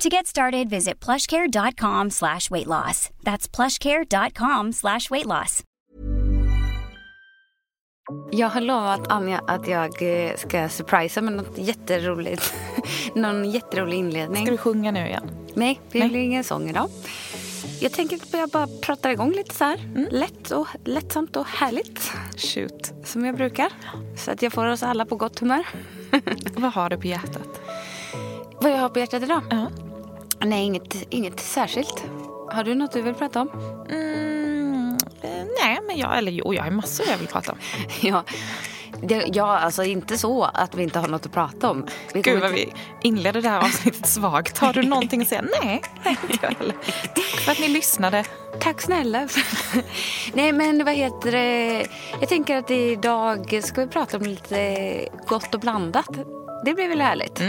To get started, visit plushcare.com slash weight loss. That's plushcare.com slash weight loss. Jag har lovat Anja att jag eh, ska surprisa med något jätteroligt. Någon jätterolig inledning. Ska du sjunga nu igen? Nej, det blir ingen sång idag. Jag tänker att jag bara pratar igång lite så här. Lätt och lättsamt och härligt. Shoot. Som jag brukar. Så att jag får oss alla på gott humör. Vad har du på hjärtat? Vad jag har på hjärtat idag? Ja. Nej, inget, inget särskilt. Har du något du vill prata om? Mm, eh, nej, men jag, eller jo, jag har massor jag vill prata om. Ja, det, ja, alltså inte så att vi inte har något att prata om. Vi Gud vad vi inledde det här avsnittet svagt. Har du någonting att säga? Nej, nej inte jag heller. Tack för att ni lyssnade. Tack snälla. Nej men vad heter det? Jag tänker att idag ska vi prata om lite gott och blandat. Det blir väl härligt?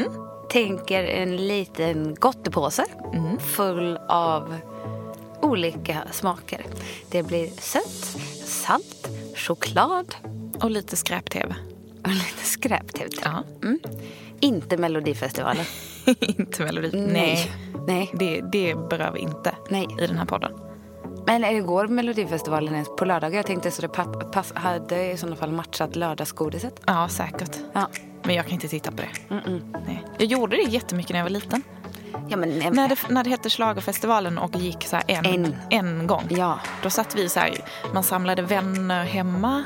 Tänker en liten gottepåse full av olika smaker. Det blir sött, salt, choklad Och lite skräp-tv. och lite skräp-tv. Ja. Mm. Inte Melodifestivalen. inte melodi. Nej. Nej. Det, det berör vi inte Nej. i den här podden. Men går Melodifestivalen ens på lördagar? Jag tänkte så det pa- pass, hade i sådana fall matchat lördagsgodiset. Ja, säkert. Ja. Men jag kan inte titta på det. Nej. Jag gjorde det jättemycket när jag var liten. Ja, men, nej, När det, när det hette Schlagerfestivalen och gick så en, En. en. gång. Ja. Då satt vi så här, man samlade vänner hemma.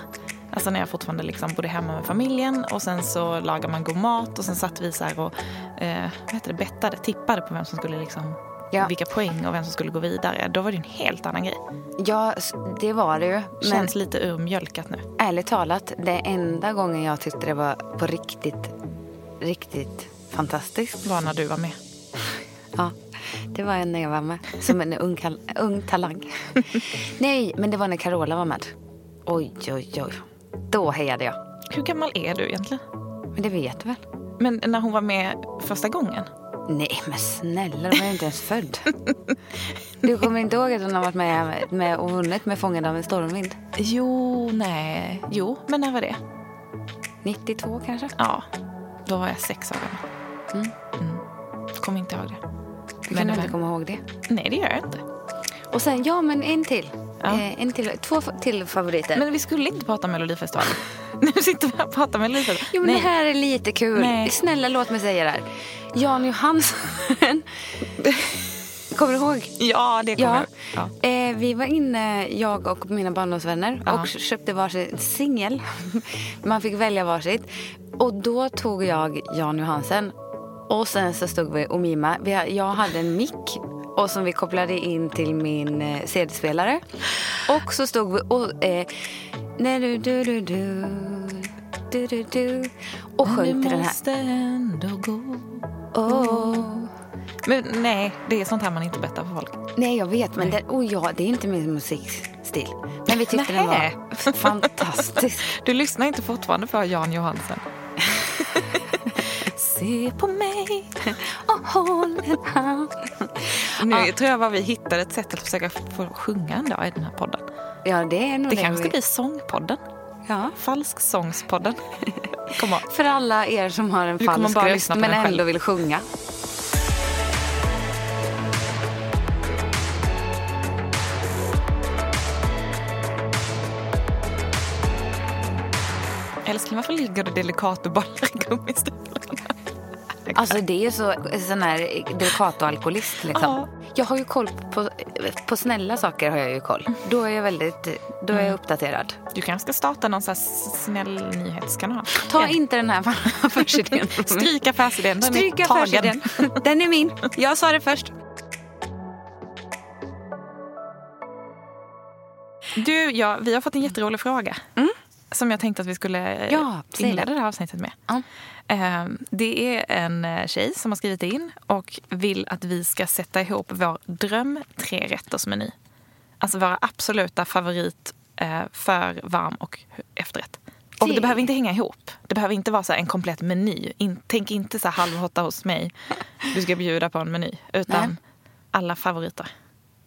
Alltså när jag fortfarande liksom bodde hemma med familjen. Och sen så lagade man god mat. Och sen satt vi så här och eh, vad heter det, bettade, tippade på vem som skulle liksom, Ja. vilka poäng och vem som skulle gå vidare. Då var det en helt annan grej. Ja, det var det ju. Men Känns lite urmjölkat nu. ärligt talat, det enda gången jag tyckte det var på riktigt, riktigt fantastiskt. Var när du var med. Ja, det var när jag var med som en ung, ung talang. Nej, men det var när Carola var med. Oj, oj, oj. Då hejade jag. Hur gammal är du egentligen? Men det vet du väl? Men när hon var med första gången? Nej, men snälla, de är inte ens född. Du kommer inte ihåg att hon har varit med, med och vunnit med Fångad av en stormvind? Jo, nej. Jo, men när var det? 92 kanske? Ja, då var jag sex år gammal. Mm. Kommer inte ihåg det. Du Men kan det inte var- komma ihåg det. Nej, det gör jag inte. Och sen, ja men en till. Ja. Eh, en till. Två till favoriter. Men vi skulle inte prata Melodifestivalen. Nu sitter vi här och pratar Melodifestivalen. jo men Nej. det här är lite kul. Nej. Snälla låt mig säga det här. Jan Johansson. Kommer du ihåg? Ja, det kommer Ja. jag ja. Eh, vi var inne, jag och mina barndomsvänner, Ja. och köpte varsin singel. Man fick välja varsitt. Och då tog jag Jan Johansen. Och sen så stod vi och mima. Vi, ha- jag hade en mick och som vi kopplade in till min eh, CD-spelare. Och så stod vi och... Eh, du, du, du, du, du, du, du, och sjöng till den här. Åh. Men nej, det är sånt här man inte berättar för folk. Nej, jag vet. Men det, oh ja, det är inte min musikstil. Men vi tyckte den Nähä. var fantastisk. Du lyssnar inte fortfarande på Jan Johansen. Se på mig. och håll en hand. Nu tror jag bara vi hittade ett sätt att försöka få sjunga en dag i den här podden. Ja, det är nog Det det kanske ska vi- bli sångpodden. Ja. Falsksångspodden. Kom on. För alla er som har en falsk röst men ändå vill sjunga. Älskling, varför ligger det Delicatobollar i gummistolarna? Alltså det är så sån här Delicato-alkoholist liksom. Ja. Jag har ju koll på, på snälla saker har jag ju koll. Då är jag väldigt, då är jag Mm. uppdaterad. Du kanske ska starta någon sån här snäll nyhetskanal. Ta Ja. inte den här affärsidén. Stryk affärsidén. Den är Stryk tagen. affärsidén. Den är min. Jag sa det först. Du, ja, vi har fått en jätterolig fråga. Som jag tänkte att vi skulle eh. Ja, inleda det. här avsnittet med. Ja. Eh, Det är en eh, tjej som har skrivit in och vill att vi ska sätta ihop vår dröm trerättersmeny. Alltså våra absoluta favorit eh, för varm och efterrätt. Och det behöver inte hänga ihop. Det behöver inte vara så en komplett meny. In, tänk inte så här halv åtta hos mig. Du ska bjuda på en meny. Utan Nej. alla favoriter.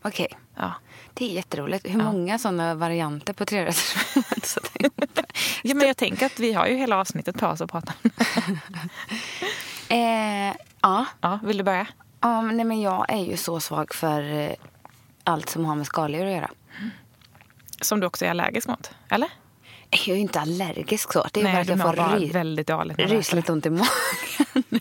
Okej. Ja. Det är jätteroligt. Hur många sådana varianter på det- ja, men jag tänker att vi har ju hela avsnittet på oss att prata om. eh, ja. Ja, vill du börja? ja men, nej, men jag är ju så svag för eh, allt som har med skaldjur att göra. Som du också är allergisk mot, eller? Jag är ju inte allergisk så. Det är bara Nej, att du jag får bara ry- väldigt dåligt. rysligt ont i magen.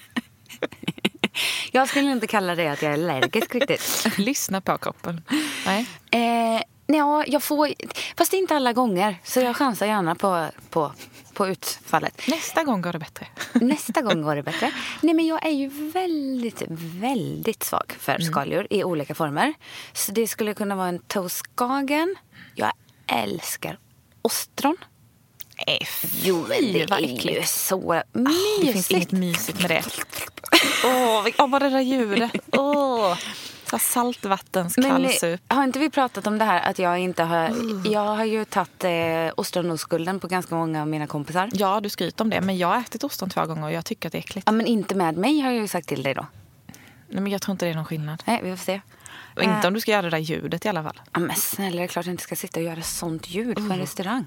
jag skulle inte kalla det att jag är allergisk riktigt. det. Lyssna på kroppen. Nej. Eh, ja, jag får, fast inte alla gånger. Så jag chansar gärna på, på, på utfallet. Nästa gång går det bättre. Nästa gång går det bättre. Nej, men jag är ju väldigt, väldigt svag för Mm. skaldjur i olika former. Så det skulle kunna vara en toastskagen. Jag älskar ostron. Nej, Jo, men det är ju så Det mysigt. finns inget mysigt med det. Åh, oh, oh, vad det där ljudet. Åh. Så här saltvattens Men eh, har inte vi pratat om det här att jag inte har... Jag har ju tagit eh, ostronoskulden på ganska många av mina kompisar. Ja, du skryter om det. Men jag har ätit ostron två gånger och jag tycker att det är äckligt. Ja, men inte med mig har jag ju sagt till dig då. Nej, men jag tror inte det är någon skillnad. Nej, vi får se. Och inte om du ska göra det där ljudet i alla fall. Ja, men snälla, det är klart jag inte ska sitta och göra sånt ljud på en restaurang.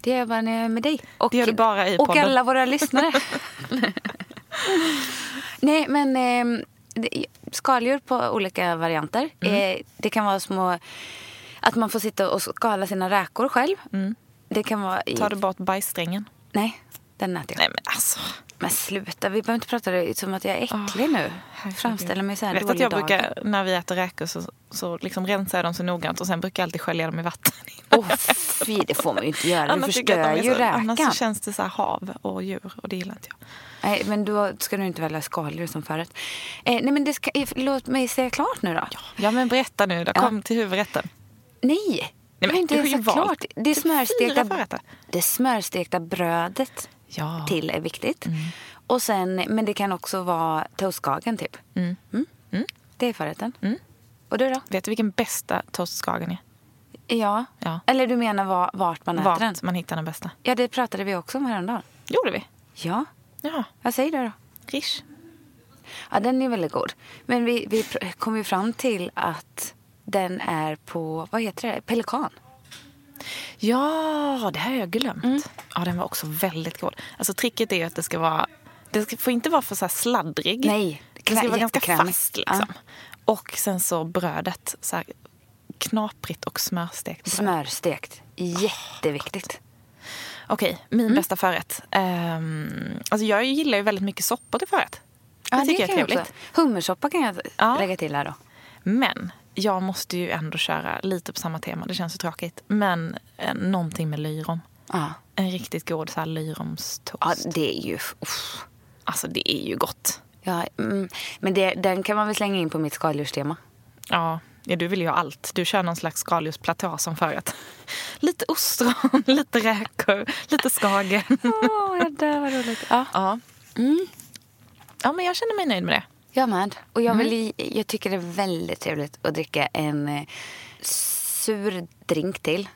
Det gör jag bara när jag är med dig. Och, Det gör du bara i Och podden. alla våra lyssnare. Nej, men eh, skaldjur på olika varianter. Mm. Eh, det kan vara små... Att man får sitta och skala sina räkor själv. Det kan vara i... Tar du bort bajssträngen? Nej, den äter jag. Nej, men alltså. Men sluta, vi behöver inte prata det som att jag är äcklig nu. herregud. Framställer mig så här Vet att jag dag. brukar, när vi äter räkor så, så liksom rensar jag dem så noggrant och sen brukar jag alltid skölja dem i vatten. Åh fy, det får man ju inte göra. Du Annars tycker jag förstör ju så, Annars räkan. så känns det så här hav och djur och det gillar inte jag. Nej, men då ska du inte välja skaldjur som förrätt. Eh, nej, men det ska, eh, låt mig säga klart nu då. Ja men berätta nu då, kom till huvudrätten. Nej, men har inte du har ens ju klart. Det typ smörstekta, det smörstekta brödet Ja. till är viktigt. Mm. Och sen, men det kan också vara toastkagen typ. Mm. Det är förrätten. Och du då? Vet du vilken bästa toastskagen är? Ja. Ja. Eller du menar var, vart man äter den? Vart man hittar den bästa. Ja, det pratade vi också om häromdagen. Gjorde vi? Ja, Ja, vad säger du då? Rish. Ja, den är väldigt god. Men vi, vi kom ju fram till att den är på, vad heter det, pelikan. Ja, det här har jag glömt. Mm. Ja, den var också väldigt god. Alltså tricket är ju att det ska vara... Det ska, får inte vara för så här sladdrig. Nej, Den ska vara ganska fast liksom. Och sen så brödet, så här knaprigt och smörstekt bröd. Smörstekt. Jätteviktigt. Okej, min Mm. bästa förrätt. Ehm, alltså jag gillar ju väldigt mycket soppor till förrätt. Det Ja, tycker jag är trevligt. också. Hummersoppa kan jag Ja. lägga till här då. Men jag måste ju ändå köra lite på samma tema. Det känns så tråkigt. Men eh, någonting med lyrom. Ja, En riktigt god så här lyromstoast. ja det är ju... Uff. Alltså det är ju gott. Ja, mm, men det, den kan man väl slänga in på mitt skaldjurstema. Ja, ja, du vill ju ha allt. Du kör någon slags skaldjursplatå som förrätt. Lite ostron, lite räkor, lite skagen. Åh, jag dör vad roligt. Ja, Ja. ja, men jag känner mig nöjd med det. jag med. Och jag, vill, jag tycker det är väldigt trevligt att dricka en eh, sur drink till.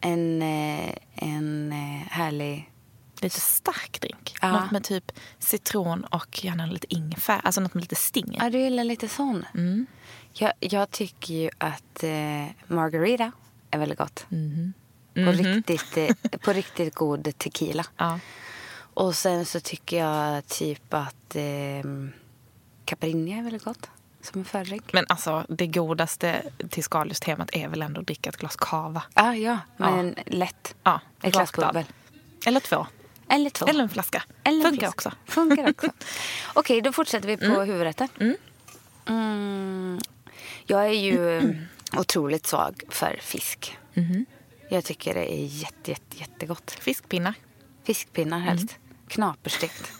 En, eh, en eh, härlig... Lite stark drink. Ja. Något med typ citron och gärna lite ingefära. Alltså något med lite sting. Ja, du gillar lite sån. Jag, jag tycker ju att eh, margarita är väldigt gott. På, riktigt, eh, på riktigt god tequila. Ja. Och sen så tycker jag typ att eh, caipirinha är väldigt gott. Som en fördrink. Men alltså det godaste till skaldjurstemat är väl ändå att dricka ett glas cava. Ah, ja, men lätt. Ja, Ett glas bubbel. Eller två. Eller två. Eller en flaska. Eller Funkar flaska. också. Funkar också. Okej, då fortsätter vi på huvudrätten. Mm. Jag är ju eh, otroligt svag för fisk. Mhm. Jag tycker det är jätte, jätte, jättegott. Fiskpinnar. Fiskpinnar helst. Mm. Knaperstekt.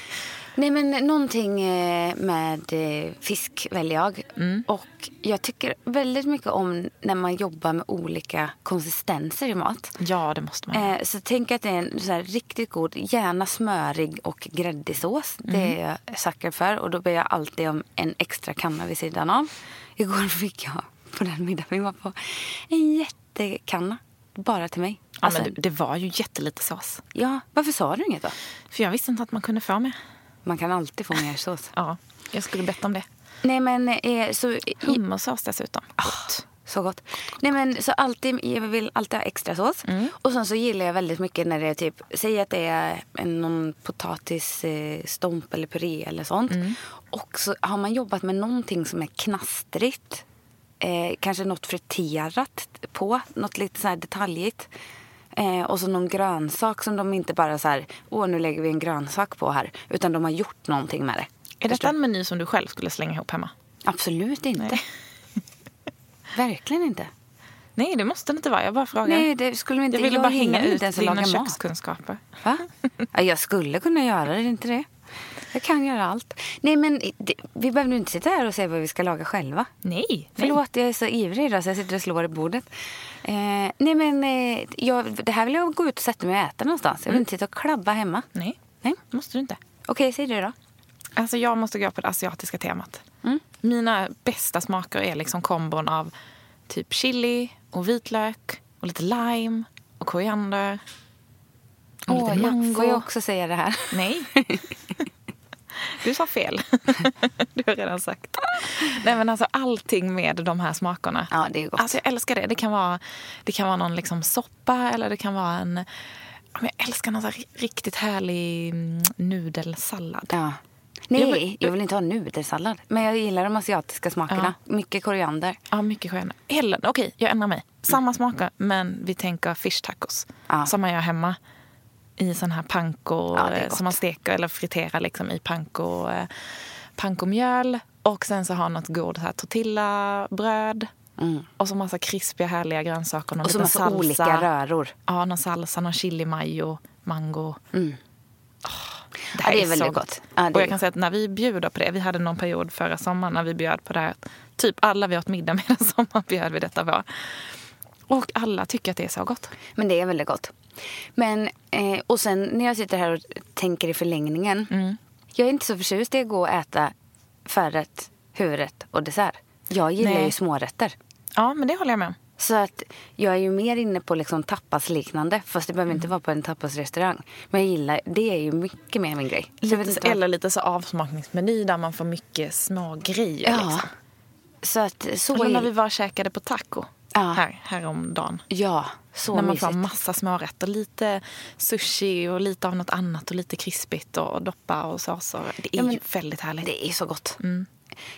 Nej men någonting eh, med eh, fisk väljer jag. Mm. Och jag tycker väldigt mycket om när man jobbar med olika konsistenser i mat. Ja, det måste man. Så tänk att det är en så riktigt god, gärna smörig och gräddig sås. Det Mm. är jag sucker för. Och då ber jag alltid om en extra kanna vid sidan av. Igår fick jag på den middagen vi var på en jättekanna bara till mig. Ja, Alltså, men det, det var ju jättelite sås. ja, varför sa du inget då? För jag visste inte att man kunde få med. Man kan alltid få mer sås. Ja, jag skulle bett om det. Nej men eh, så... Hummersås dessutom. Gott. Så gott. Nej men så alltid, jag vill alltid ha extra sås. Och sen så gillar jag väldigt mycket när det är typ, säg att det är en, någon potatis eh, eller puré eller sånt. Och så har man jobbat med någonting som är knastrigt. Eh, kanske något friterat på, något lite så här detaljigt. Eh, och så någon grönsak som de inte bara så här, åh nu lägger vi en grönsak på här. Utan de har gjort någonting med det. Är detta en meny som du själv skulle slänga ihop hemma? Absolut inte. Nej. Verkligen inte. Nej, det måste det inte vara. Jag bara frågar. Nej, det skulle vi inte. jag ville bara hänga ut ens dina laga kökskunskaper. Va? Ja, jag skulle kunna göra det, inte det? Jag kan göra allt. Nej, men det, vi behöver nu inte sitta här och säga vad vi ska laga själva. Nej, nej. Förlåt, jag är så ivrig idag så jag sitter och slår i bordet. Eh, nej, men eh, jag, det här vill jag gå ut och sätta mig och äta någonstans. Jag vill inte sitta och klabba hemma. Nej, Nej. det måste du inte. Okej, säg du då. Alltså jag måste gå på det asiatiska temat. Mina bästa smaker är liksom kombon av typ chili och vitlök och lite lime och koriander. Och Åh, lite jag, mango. får jag också säga det här? Nej. Du sa fel. Du har redan sagt. Nej men alltså allting med de här smakerna. Ja, det är gott. Alltså jag älskar det. Det kan vara, det kan vara någon liksom soppa eller det kan vara en... Jag älskar någon så här riktigt härlig mm, nudelsallad. Ja. Jag Nej, vill- jag vill inte ha nudelsallad. Men jag gillar de asiatiska smakerna. Mycket koriander. Ja, mycket koriander. Eller, okej, jag ändrar mig. Samma smaker, men vi tänker fish tacos. Ja. Som man gör hemma. I sån här panko Ja, eh, som man steker eller friterar liksom i panko, eh, pankomjöl. Och sen så har något god så här tortillabröd. Och så massa krispiga härliga grönsaker. Någon Mm. Och så massa salsa. olika röror. Ja, någon salsa, någon chili mayo, mango. Åh, det Ja, det är så väldigt gott. Ja, och jag kan säga att när vi bjuder på det, vi hade någon period förra sommaren när vi bjöd på det här. Typ alla vi åt middag medan sommaren bjöd vi detta på. Och alla tycker att det är så gott. Men det är väldigt gott. Men, eh, och sen när jag sitter här och tänker i förlängningen. Mm. Jag är inte så förtjust i att gå och äta förrätt, huvudrätt och dessert. Jag gillar Nej. ju smårätter. Ja, men det håller jag med om. Så att jag är ju mer inne på liksom tapasliknande. Fast det behöver inte vara på en tapasrestaurang. Men jag gillar, det är ju mycket mer min grej. Så Lite, vad- eller lite så avsmakningsmeny där man får mycket små grejer. Ja. Liksom. Så att så Eller när vi var och käkade på taco Ja. här, häromdagen. Ja, så när man mysigt. får massa smårätter. Lite sushi och lite av något annat och lite krispigt och doppa och såser. Det är Ja, men- ju väldigt härligt. Det är så gott. Mm.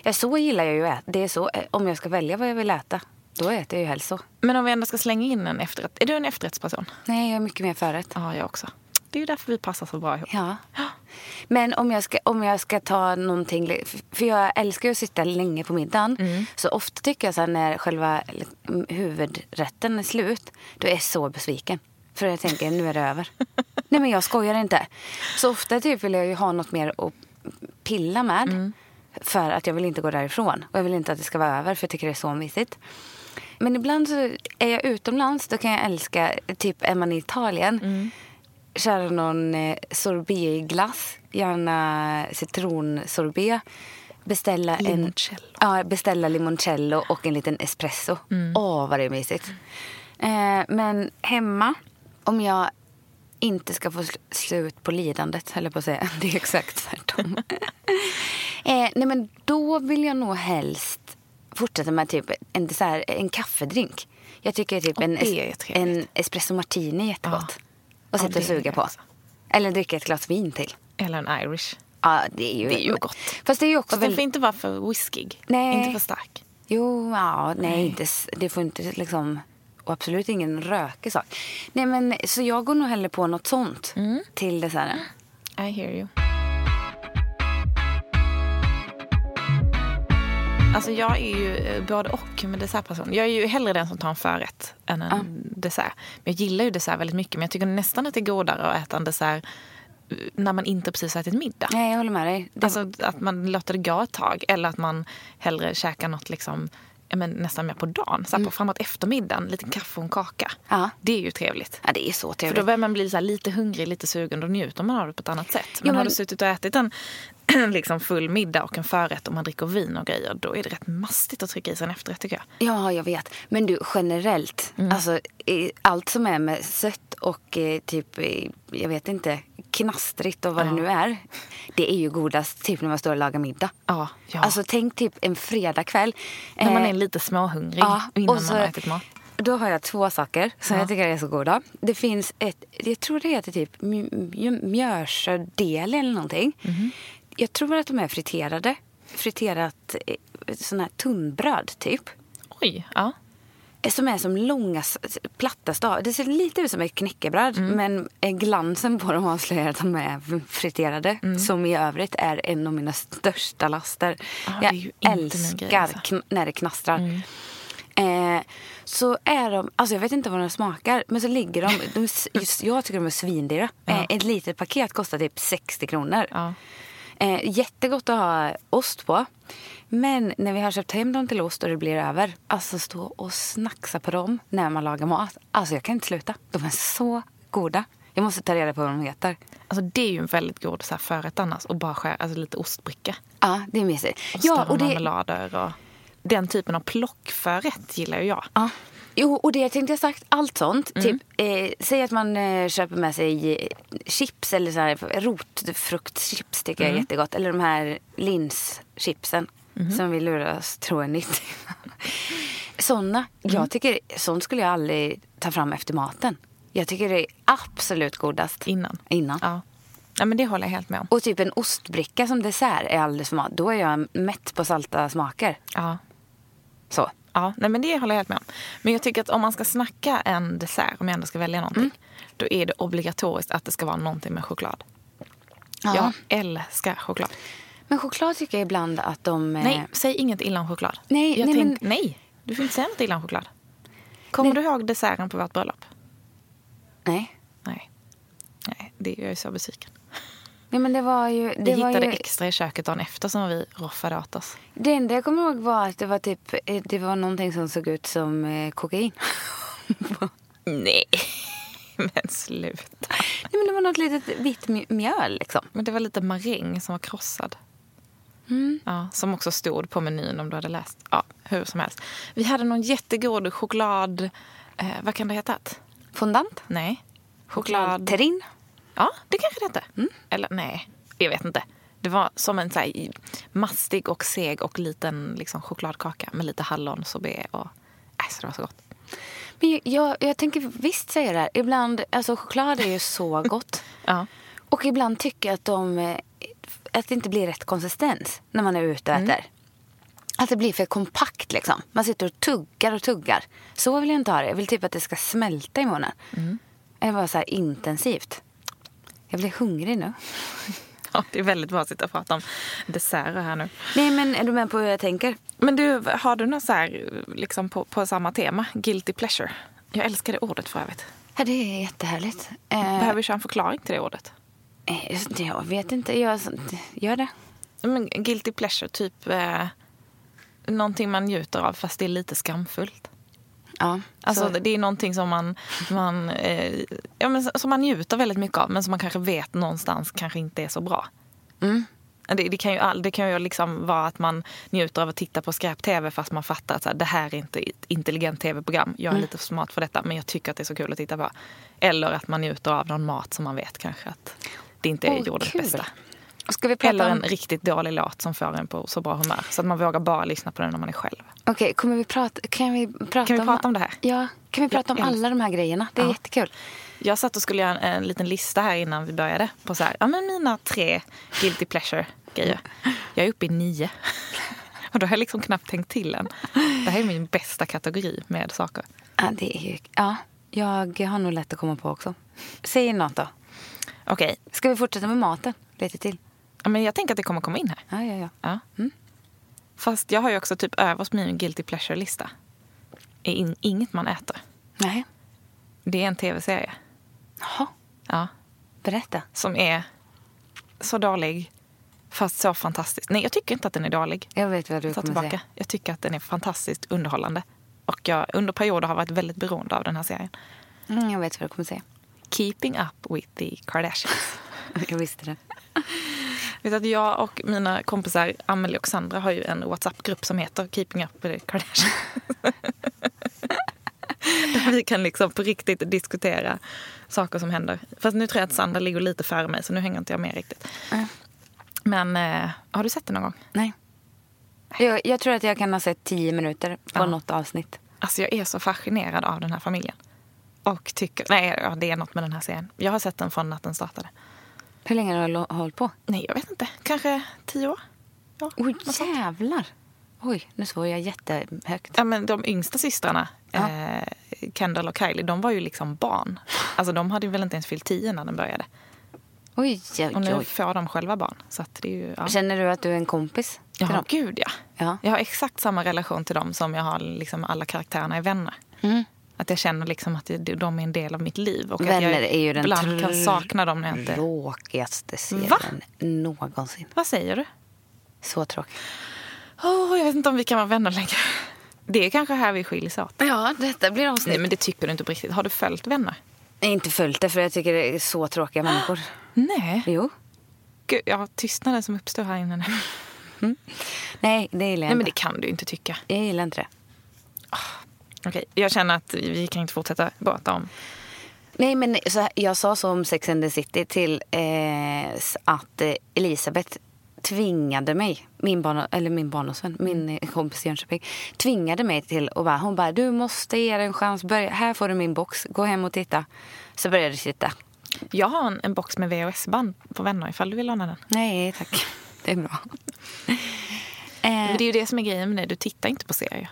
Ja, så gillar jag ju att äta. Det är så, eh, om jag ska välja vad jag vill äta, då äter jag ju helst så. Men om vi ändå ska slänga in en efterrätt. Är du en efterrättsperson? Nej, jag är mycket mer förrätt. Ja, jag också. Det är ju därför vi passar så bra ihop. Ja. Men om jag, ska, om jag ska ta någonting... För jag älskar ju att sitta länge på middagen. Mm. Så ofta tycker jag så när själva liksom, huvudrätten är slut, då är jag så besviken. För jag tänker, nu är det över. Nej men jag skojar inte. Så ofta typ vill jag ju ha något mer att pilla med. Mm. För att jag vill inte gå därifrån. Och jag vill inte att det ska vara över för jag tycker det är så mysigt. Men ibland så är jag utomlands, då kan jag älska, typ är man i Italien Mm. köra någon eh, sorbetglass, gärna citronsorbet. Beställa Limoncello. En, ja, beställa limoncello och en liten espresso. Åh, vad det är mysigt. Eh, men hemma, om jag inte ska få sl- slut på lidandet, höll jag på att säga. Det är exakt tvärtom. eh, nej, men då vill jag nog helst fortsätta med typ en, dessert, en kaffedrink. Jag tycker typ Och en, en espresso martini är jättegott. Och Ja, och det är suga det på. också. Eller dricka ett glas vin till. Eller en Irish. Ja, det är ju, Det är ju gott. Fast det är ju också Fast den väldigt... får inte vara för whiskig. Nej. Inte för stark. Jo, ja, nej, Inte, s- det får inte liksom... Och absolut ingen rökig sak. Nej, men så jag går nog hellre på något sånt Mm. till desserten. I hear you. Alltså jag är ju eh, både och med dessertperson. Jag är ju hellre den som tar en förrätt än en dessert. Men jag gillar ju dessert väldigt mycket. Men jag tycker nästan att det är godare att äta en dessert eh, när man inte precis har ätit middag. Nej, jag håller med dig. Det, Alltså att man låter det gå ett tag. Eller att man hellre käkar något liksom men nästan mer på dagen. Så på framåt eftermiddagen, lite kaffe och en kaka. Ja. Det är ju trevligt. Ja, det är så För trevligt. då börjar man bli så lite hungrig, lite sugen. Då njuter man av det på ett annat sätt. Men, har men- du suttit och ätit en liksom full middag och en förrätt och man dricker vin och grejer, då är det rätt mastigt att trycka i sig en efterrätt tycker jag. Ja, jag vet. Men du, generellt, Mm. alltså allt som är med sött och eh, typ, eh, jag vet inte, knastrigt och vad Ja. det nu är. Det är ju godast typ när man står och lagar middag. Ja, ja. Alltså tänk typ en fredagkväll. När man Eh, är lite småhungrig Ja, innan så- man har ätit mat. Då har jag två saker som Ja. jag tycker är så goda. Det finns ett, jag tror det heter typ mj- mj- mjörsördel eller någonting. Mhm. Jag tror att de är friterade. Friterat eh, sån här tunnbröd typ. Oj, ja. Som är som långa platta stavar. Det ser lite ut som ett knäckebröd Mm. men eh, glansen på dem avslöjar att de är friterade. Mm. Som i övrigt är en av mina största laster. Ah, jag älskar grej, alltså. när det knastrar. Mm. Eh, så är de, alltså jag vet inte vad de smakar, men så ligger de, de just, jag tycker de är svindyra. Ja. Eh, ett litet paket kostar typ 60 kronor. Ja. Eh, jättegott att ha ost på. Men när vi har köpt hem dem till ost och det blir över, alltså stå och snacksa på dem när man lagar mat. Alltså jag kan inte sluta. De är så goda. Jag måste ta reda på vad de heter. Alltså det är ju en väldigt god så här förrätt annars. Och bara skära alltså lite ostbricka. Ja, det är mysigt. Ostar Ja, och och det, marmelader och den typen av plockförrätt gillar ju jag. Ja. Jo, och det jag tänkte jag sagt, allt sånt. Mm. Typ, eh, säg att man eh, köper med sig eh, chips eller så här rotfruktchips tycker jag är jättegott. Eller de här linschipsen som vi oss tro är nytt. Såna, jag tycker, sånt skulle jag aldrig ta fram efter maten. Jag tycker det är absolut godast. Innan. Innan. Ja. ja, men det håller jag helt med om. Och typ en ostbricka som dessert är alldeles för mat. Då är jag mätt på salta smaker. Ja. Så. Ja, nej, men det håller jag helt med om. Men jag tycker att om man ska snacka en dessert, om jag ändå ska välja någonting, då är det obligatoriskt att det ska vara någonting med choklad. Ja. Jag älskar choklad. Men choklad tycker jag ibland att de... eh, Nej, säg inget illa om choklad. Nej, jag nej, tänk, men- nej, du får inte säga något illa om choklad. Kommer Nej. du ihåg desserten på vårt bröllop? Nej. Nej. Nej, det jag är så besviken. Nej men det var ju... Vi Det var hittade ju, extra i köket dagen efter som vi roffade åt oss. Det enda jag kommer ihåg var att det var typ... eh, Det var någonting som såg ut som eh, kokain. Nej, men sluta. Nej men det var något litet vitt mj- mjöl liksom. Men det var lite maräng som var krossad. Mm. Ja, som också stod på menyn om du hade läst. Ja, hur som helst. Vi hade någon jättegod choklad... Eh, vad kan det heta? Fondant. Nej. Choklad... Terrine. Ja, det kanske det hette. Mm. Eller nej, jag vet inte. Det var som en så här, mastig och seg och liten liksom, chokladkaka med lite hallonsorbet och... Äh, så det var så gott. Men jag, jag, jag tänker visst säga det här. Ibland, alltså choklad är ju så gott. Ja. Och ibland tycker jag att de... Att det inte blir rätt konsistens när man är ute och äter. Att det blir för kompakt liksom. Man sitter och tuggar och tuggar. Så vill jag inte ha det. Jag vill typ att det ska smälta i munnen. Det var så här intensivt. Jag blir hungrig nu. ja, det är väldigt bra att sitta och prata om desserter här nu. Nej men är du med på hur jag tänker? Men du, har du något så här, liksom på, på samma tema? Guilty pleasure. Jag älskar det ordet för övrigt. Ja, det är jättehärligt. Eh, Behöver vi köra en förklaring till det ordet? Eh, jag vet inte. Jag, gör det. Men guilty pleasure, typ eh, någonting man njuter av fast det är lite skamfullt. Ja, Alltså, så- det är någonting som man, man, eh, ja, men som man njuter väldigt mycket av men som man kanske vet någonstans kanske inte är så bra. Mm. Det, det kan ju, all, det kan ju liksom vara att man njuter av att titta på skräp-tv fast man fattar att så här, det här är inte ett intelligent tv-program. Jag Mm. är lite för smart för detta men jag tycker att det är så kul att titta på. Eller att man njuter av någon mat som man vet kanske att det inte är Åh, jordens kul. bästa. Ska vi prata Eller om... en riktigt dålig låt som får en på så bra humör. Så att man vågar bara lyssna på den när man är själv. Okej, kommer vi prata... Kan vi prata Kan vi om... prata om det här? Ja, kan vi prata om Jag alla de här grejerna? Det är Ja. jättekul. Jag satt och skulle göra en, en liten lista här innan vi började. På så här, ja, men mina tre guilty pleasure-grejer. Jag är uppe i nio. Och då har jag liksom knappt tänkt till än. Det här är min bästa kategori med saker. Ja, det är ju... Ja, jag har nog lätt att komma på också. Säg något då. Okej, Ska vi fortsätta med maten lite till? ja, men jag tänker att det kommer komma in här. Ja, ja, ja. Ja. Mm. Fast jag har ju också typ överst min guilty pleasure-lista. Är in, inget man äter. Nej. Det är en tv-serie. Jaha, Ja, berätta. som är så dålig Fast så fantastisk. Nej, jag tycker inte att den är dålig. Jag vet vad du kommer tillbaka. säga. Jag tycker att den är fantastiskt underhållande. Och jag under perioder har varit väldigt beroende av den här serien. Mm, jag vet vad du kommer säga. Keeping up with the Kardashians. Jag visste det. Vet att jag och mina kompisar Amelie och Sandra har ju en WhatsApp-grupp som heter Keeping up with the Kardashians. Där vi kan liksom på riktigt diskutera saker som händer. Fast nu tror jag att Sandra ligger lite före mig så nu hänger inte jag med riktigt. Men eh, har du sett det någon gång? Nej. Jag, jag tror att jag kan ha sett tio minuter på Ja. något avsnitt. Alltså jag är så fascinerad av den här familjen. Och tycker, nej ja, det är något med den här serien. Jag har sett den från att den startade. Hur länge har du hållit på? Nej, jag vet inte. Kanske tio år? Ja, Oj, sånt. jävlar. Oj, nu svor jag jättehögt. Ja, men de yngsta systrarna, Ja. eh, Kendall och Kylie, de var ju liksom barn. Alltså de hade väl inte ens fyllt tio när den började. Oj, oj, Och nu får de själva barn. Så att det är ju, ja. Känner du att du är en kompis till ja, dem? gud ja. Ja. Jag har exakt samma relation till dem som jag har liksom alla karaktärerna i Vänner. Mm. Att jag känner liksom att de är en del av mitt liv. Och Vänner att jag är ju den ibland kan sakna dem när jag inte... tråkigaste serien Va? någonsin. Vad säger du? Så tråkig. Åh, jag vet inte om vi kan vara vänner längre. Det är kanske här vi skiljs åt. Ja, detta blir avsnitt. Nej, men det tycker du inte på riktigt. Har du följt Vänner? Jag har inte följt det för jag tycker det är så tråkiga människor. Nej. Jo. Gud, ja, tystnaden som uppstår här inne. nu. Nej, det gillar jag Nej, men inte. det kan du inte tycka. Jag gillar inte det. Okej, jag känner att vi kan inte fortsätta prata om... Nej, men så här, jag sa så om Sex and the City till eh, att eh, Elisabeth tvingade mig, min, barn, eller min barndomsvän, min eh, kompis i Jönköping, tvingade mig till att bara, hon bara, du måste ge det en chans, börja, här får du min box, gå hem och titta. Så började jag titta. Jag har en, en box med VHS-band på Vänner ifall du vill låna den. Nej, tack. Det är bra. Eh, Men det är ju det som är grejen med dig. Du tittar inte på serier.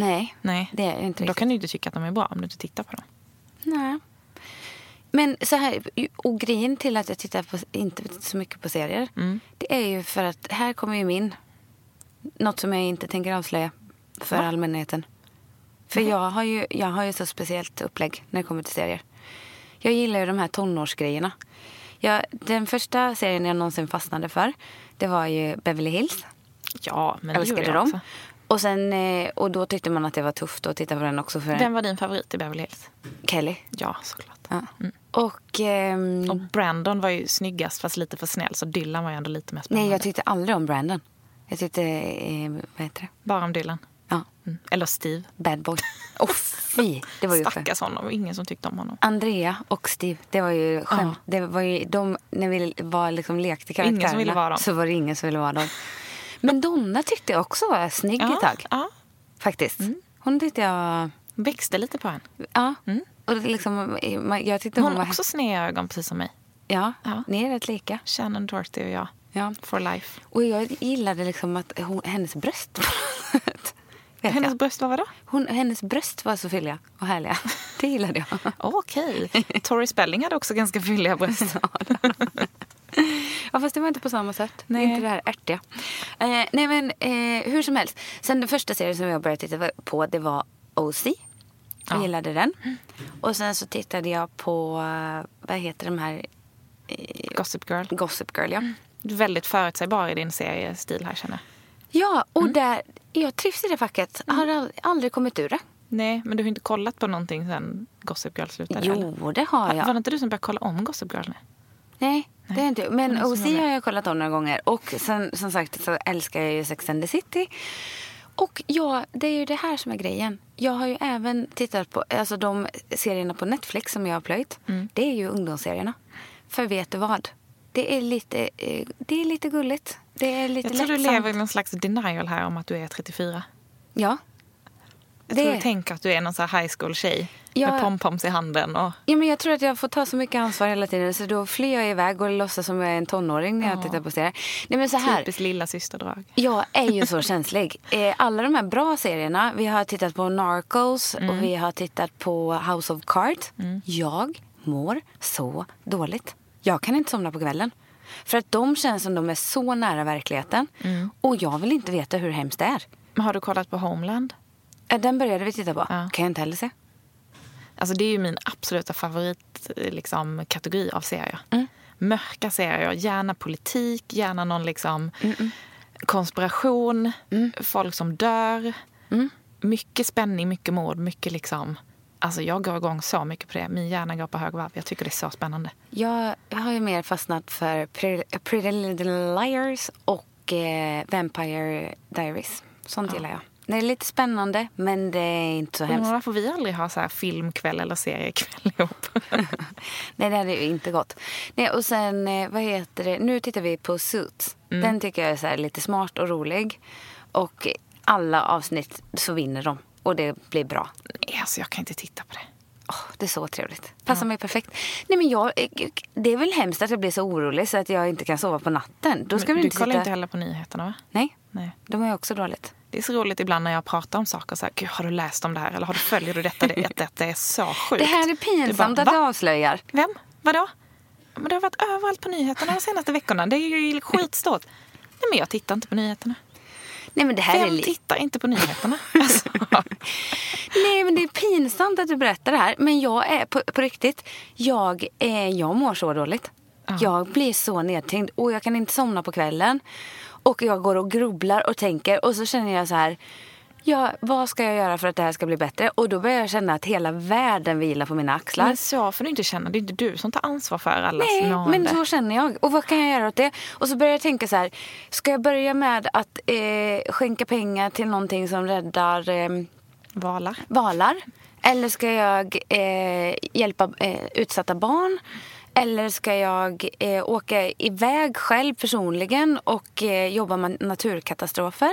Nej, Nej. det är jag inte Då kan du inte tycka att de är bra om du inte tittar på dem. Nej. Men så här, och grejen till att jag tittar på, inte så mycket på serier, Mm. det är ju för att här kommer ju min, något som jag inte tänker avslöja för Va? allmänheten. För jag har, ju, jag har ju så speciellt upplägg när det kommer till serier. Jag gillar ju de här tonårsgrejerna. Jag, den första serien jag någonsin fastnade för, det var ju Beverly Hills. Ja, men det Älskade gjorde jag dem. också. Och, sen, eh, och då tyckte man att det var tufft att titta på den också för Vem var din favorit i Beverly Hills? Kelly. Ja, såklart. Ja. Och... ehm, Och Brandon var ju snyggast fast lite för snäll så Dylan var ju ändå lite mer spännande. Nej, jag tyckte aldrig om Brandon. Jag tyckte, eh, vad heter det? Bara om Dylan. Ja, Mm. Eller Steve. Bad Boy. Åh fy, det var ju för. Stackars honom. Ingen som tyckte om honom. Andrea och Steve, det var ju skämt. Det var ju de, när vi var liksom lekte Ingen som karaktärerna ville vara dem. så var det ingen som ville vara dem. Men Donna tyckte jag också var snygg ett tag. ja. Faktiskt. Hon tyckte jag... Växte lite på en. Ja. Och det liksom, jag tyckte hon, Hon har var... också sneda ögon precis som mig. Ja, Ja. ni är rätt lika. Shannon Doherty och jag. Ja. For life. Och jag gillade liksom att hon, hennes bröst Hennes jag. bröst var vadå? Hon, hennes bröst var så fylliga och härliga. Det gillade jag. Okej. Tori Spelling hade också ganska fylliga bröst. Ja, fast det var inte på samma sätt. Nej. Det är inte det här ärtiga. Eh, nej, men eh, hur som helst. Sen den första serien som jag började titta på, det var OC. Jag Ja. gillade den. Och sen så tittade jag på, eh, vad heter de här? Gossip Girl. Gossip Girl, ja. Du är väldigt förutsägbar i din seriestil här känner jag. Ja, och där, jag trivs i det facket. Jag har aldrig, kommit ur det. Nej, men du har inte kollat på någonting sen Gossip Girl slutade? eller? Jo, det har jag. Var det inte du som började kolla om Gossip Girl nu? Nej, det är inte Men OC har jag kollat om några gånger. Och sen som sagt så älskar jag ju Sex and the City. Och ja, det är ju det här som är grejen. Jag har ju även tittat på alltså de serierna på Netflix som jag har plöjt. Mm. Det är ju ungdomsserierna. För vet du vad? Det är lite, eh, det är lite gulligt. Det är lite Jag tror du lättsamt. lever i någon slags denial här om att du är 34. Ja. Jag Det- tror du tänker att du är någon så här high school tjej Ja. med pompoms i handen. Och... Ja, men jag tror att jag får ta så mycket ansvar hela tiden så då flyr jag iväg och låtsas som jag är en tonåring när jag Ja. tittar på serier. Nej men så här. Typiskt lilla systerdrag. Jag är ju så känslig. Eh, Alla de här bra serierna, vi har tittat på Narcos Mm. och vi har tittat på House of Cards. Jag mår så dåligt. Jag kan inte somna på kvällen. För att de känns som de är så nära verkligheten. Mm. Och jag vill inte veta hur hemskt det är. Men har du kollat på Homeland? Den började vi titta på. Ja. Kan jag inte heller se. Alltså det är ju min absoluta favorit liksom, kategori av serier. Mm. mörka serier. Gärna politik, gärna någon liksom konspiration, folk som dör. Mycket spänning, mycket mord, mycket liksom... Alltså jag går igång så mycket på det. Min hjärna går på högvarv. Jag tycker det är så spännande. Jag har ju mer fastnat för Pretty, Little Liars och eh, Vampire Diaries. Sånt gillar jag. Det är lite spännande, men det är inte så hemskt. Varför får vi aldrig ha så här filmkväll eller seriekväll ihop? Nej, det hade ju inte gått. Nej, och sen, eh, vad heter det? Nu tittar vi på Suits. Den tycker jag är så lite smart och rolig. Och alla avsnitt så vinner de. Och det blir bra. Nej, alltså jag kan inte titta på det. Åh, det är så trevligt. Passar mig perfekt. Nej, men jag, eh, det är väl hemskt att jag blir så orolig så att jag inte kan sova på natten. Då ska Men vi du inte kollar sitta... inte heller på nyheterna va? Nej, Nej. de är också dåligt. Det är så roligt ibland när jag pratar om saker. Så här, Gud, har du läst om det här? Eller har du följer du detta? Det, detta är så sjukt. Det här är pinsamt att du "Va? avslöjar. Vem? Vadå? Men det har varit överallt på nyheterna de senaste veckorna. Det är ju skitstort. Nej, men jag tittar inte på nyheterna. Nej, men det här är Vem li- tittar inte på nyheterna? Alltså, Nej, men det är pinsamt att du berättar det här. Men jag är på, på riktigt, jag, är, jag mår så dåligt. Jag blir så nedtyngd och jag kan inte somna på kvällen. Och jag går och grubblar och tänker och så känner jag så här. Ja, vad ska jag göra för att det här ska bli bättre? Och då börjar jag känna att hela världen vilar på mina axlar. men så får du inte känna. Det är inte du som tar ansvar för allas Nej, mående. men så känner jag. Och vad kan jag göra åt det? Och så börjar jag tänka så här. Ska jag börja med att eh, skänka pengar till någonting som räddar eh, Valar. valar? Eller ska jag eh, hjälpa eh, utsatta barn? Eller ska jag eh, åka iväg själv personligen och eh, jobba med naturkatastrofer?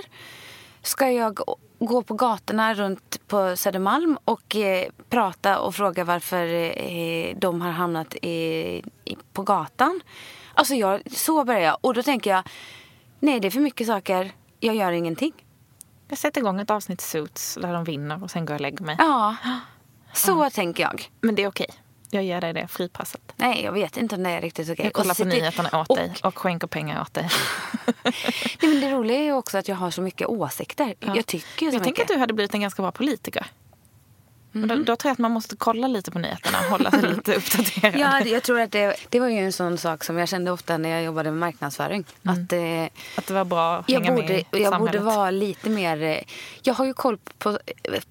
Ska jag gå på gatorna runt på Södermalm och eh, prata och fråga varför eh, de har hamnat i, i, på gatan? Alltså jag, så börjar jag. Och då tänker jag, nej det är för mycket saker, jag gör ingenting. Jag sätter igång ett avsnitt Suits där de vinner och sen går jag och lägger mig. Ja, så tänker jag. Men det är okej. Jag ger dig det fripasset. Nej, jag vet inte om det är riktigt okej. Jag kollar på sitter- nyheterna åt och, dig och skänker pengar åt dig. Nej, men det roliga är också att jag har så mycket åsikter. Jag tycker så Jag tänker mycket. att du hade blivit en ganska bra politiker. Men Då, då tror jag att man måste kolla lite på nyheterna och hålla sig lite uppdaterad. Ja, jag tror att det, det var ju en sån sak som jag kände ofta när jag jobbade med marknadsföring. Att eh, Att det var bra att jag, hänga borde, med i jag borde samhället. vara lite mer... eh, Jag har ju koll på,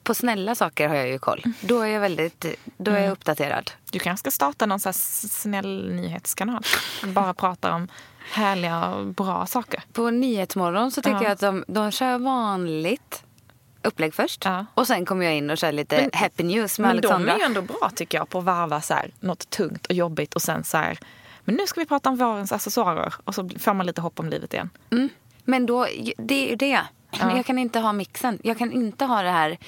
på snälla saker. har jag ju koll. Då är jag väldigt då är jag uppdaterad. Du kanske ska starta någon så här snäll nyhetskanal. Bara pratar om härliga och bra saker. På Nyhetsmorgon så tycker Ja. jag att de, de kör vanligt upplägg först. Ja. Och sen kommer jag in och kör lite happy news med Men de Alexandra. är ju ändå bra tycker jag på att varva så här, något tungt och jobbigt och sen så här, men nu ska vi prata om vårens accessoarer och så får man lite hopp om livet igen. Mm. Men då, det är ju det. Jag kan inte ha mixen. Jag kan inte ha det här.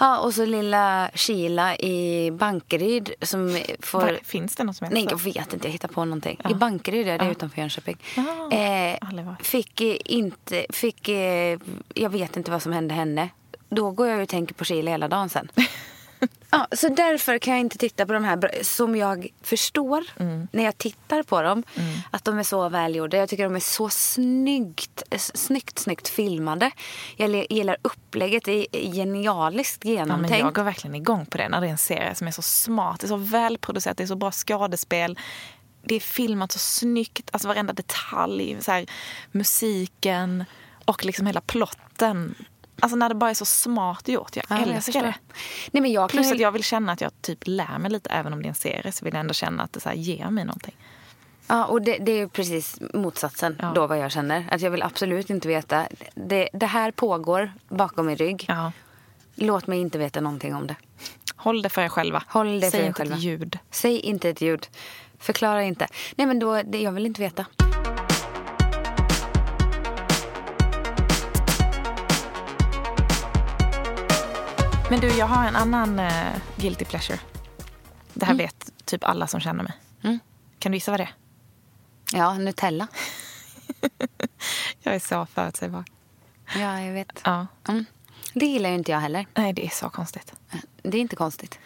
Ja, och så lilla Sheila i Bankeryd som får... Var, finns det något som heter Nej, jag vet inte. Jag hittar på någonting. I Bankeryd, är det utanför Jönköping. Ja, Eh, fick eh, inte... Fick, eh, jag vet inte vad som hände henne. Då går jag och tänker på Sheila hela dagen sen. ja, så därför kan jag inte titta på de här som jag förstår Mm. när jag tittar på dem. Att de är så välgjorda. Jag tycker de är så snyggt, snyggt, snyggt filmade. Jag gillar upplägget. Det är genialiskt Ja, men genomtänkt. jag går verkligen igång på det när det är en serie som är så smart, det är så välproducerat, det är så bra skådespel. Det är filmat så snyggt, alltså varenda detalj, så här, musiken och liksom hela plotten. Alltså när det bara är så smart gjort, jag Ja, jag älskar förstår. det. Nej, men jag kan Plus ju- att jag vill känna att jag typ lär mig lite, även om det är en serie, så vill jag ändå känna att det så här ger mig någonting. Ja, och det, det är ju precis motsatsen Ja. då vad jag känner. Att jag vill absolut inte veta. Det, det här pågår bakom min rygg. Ja. Låt mig inte veta någonting om det. Håll det för er själva. Håll det Säg för er inte själva. ett ljud. Säg inte ett ljud. Förklara inte. Nej, men då, det, jag vill inte veta. Men du, jag har en annan eh, guilty pleasure. Det här Mm. vet typ alla som känner mig. Kan du gissa vad det är? Ja, Nutella. Jag är så förutsägbar. Ja, jag vet. Ja. Mm. Det gillar ju inte jag heller. Nej, det är så konstigt. Det är inte konstigt.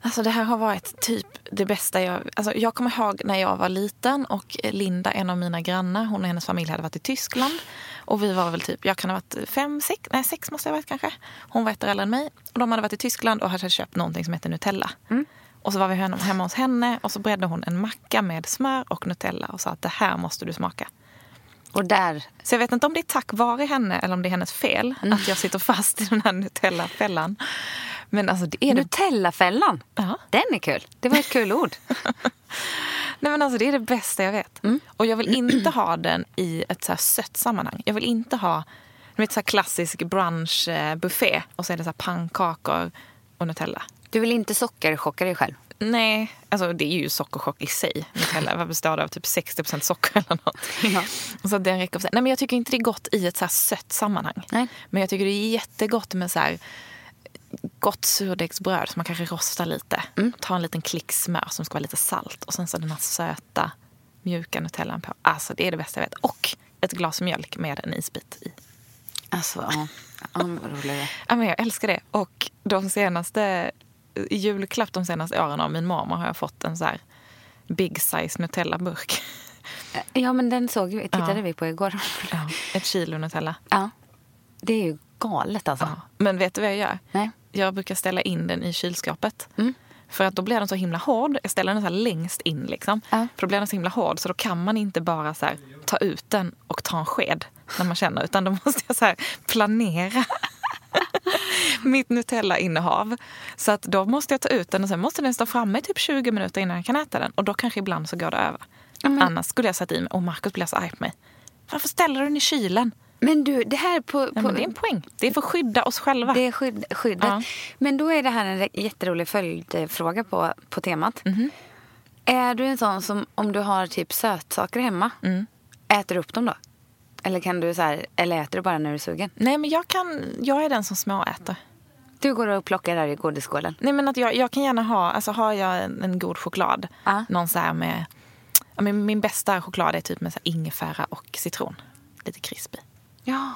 Alltså det här har varit typ det bästa jag... Alltså jag kommer ihåg när jag var liten och Linda, en av mina grannar, hon och hennes familj hade varit i Tyskland. Och vi var väl typ, jag kan ha varit fem, sex, nej sex måste jag ha varit kanske. Hon var ett år äldre än mig. Och de hade varit i Tyskland och hade köpt någonting som heter Nutella. Och så var vi hemma hos henne och så bredde hon en macka med smör och Nutella och sa att det här måste du smaka. Och där... Så jag vet inte om det är tack vare henne eller om det är hennes fel att jag sitter fast i den här Nutella-fällan. Men alltså det är. Nutellafällan. Ja. Den är kul. Det var ett kul ord. Nej men alltså det är det bästa jag vet. Och jag vill inte ha den i ett så här sött sammanhang. Jag vill inte ha vet, så här klassisk brunchbuffé och så är det så pannkakor och Nutella. Du vill inte sockerchocka dig själv. Nej, alltså det är ju sockerchock i sig. Nutella vad består av? Typ 60% socker eller något. Ja. Så den räcker. Nej men jag tycker inte det är gott i ett så här sött sammanhang. Nej. Men jag tycker det är jättegott med så här gott surdegsbröd som man kanske rostar lite. Ta en liten klick smör som ska vara lite salt och sen så den här söta mjuka nutellan på. Alltså det är det bästa jag vet. Och ett glas mjölk med en isbit i. Alltså, ja. ja. Ja, men jag älskar det. Och de senaste, i julklapp de senaste åren av min mormor har jag fått en så här big size Nutella-burk. Ja, men den såg vi, tittade Ja. vi på igår. Ja, ett kilo Nutella. Ja. Det är ju galet alltså. Ja. Men vet du vad jag gör? Nej. Jag brukar ställa in den i kylskåpet. Mm. För att då blir den så himla hård. Jag ställer den så längst in. Liksom. Ja. För då blir den så himla hård så då kan man inte bara så här, ta ut den och ta en sked när man känner. Utan då måste jag så här, planera mitt Nutella-innehav. Så att då måste jag ta ut den och sen måste den stå framme i typ 20 minuter innan jag kan äta den. Och då kanske ibland så går det över. Men- Annars skulle jag sätta i mig, och Markus blir så arg på mig. Varför ställer du den i kylen? Men du, det här på... På men det är en poäng. Det är för att skydda oss själva. det är skydd, skyddet. Ja. Men då är det här en jätterolig följdfråga på, på temat. Mhm. Är du en sån som om du har typ sötsaker hemma, Mm. äter upp dem då? Eller, kan du så här, eller äter du bara när du är sugen? Nej, men jag, kan, jag är den som småäter. Du går och plockar där i godisskålen. Nej, men att jag, jag kan gärna ha, alltså har jag en, en god choklad, Ja. någon så med, men min bästa choklad är typ med så ingefära och citron. Lite krispig. Ja.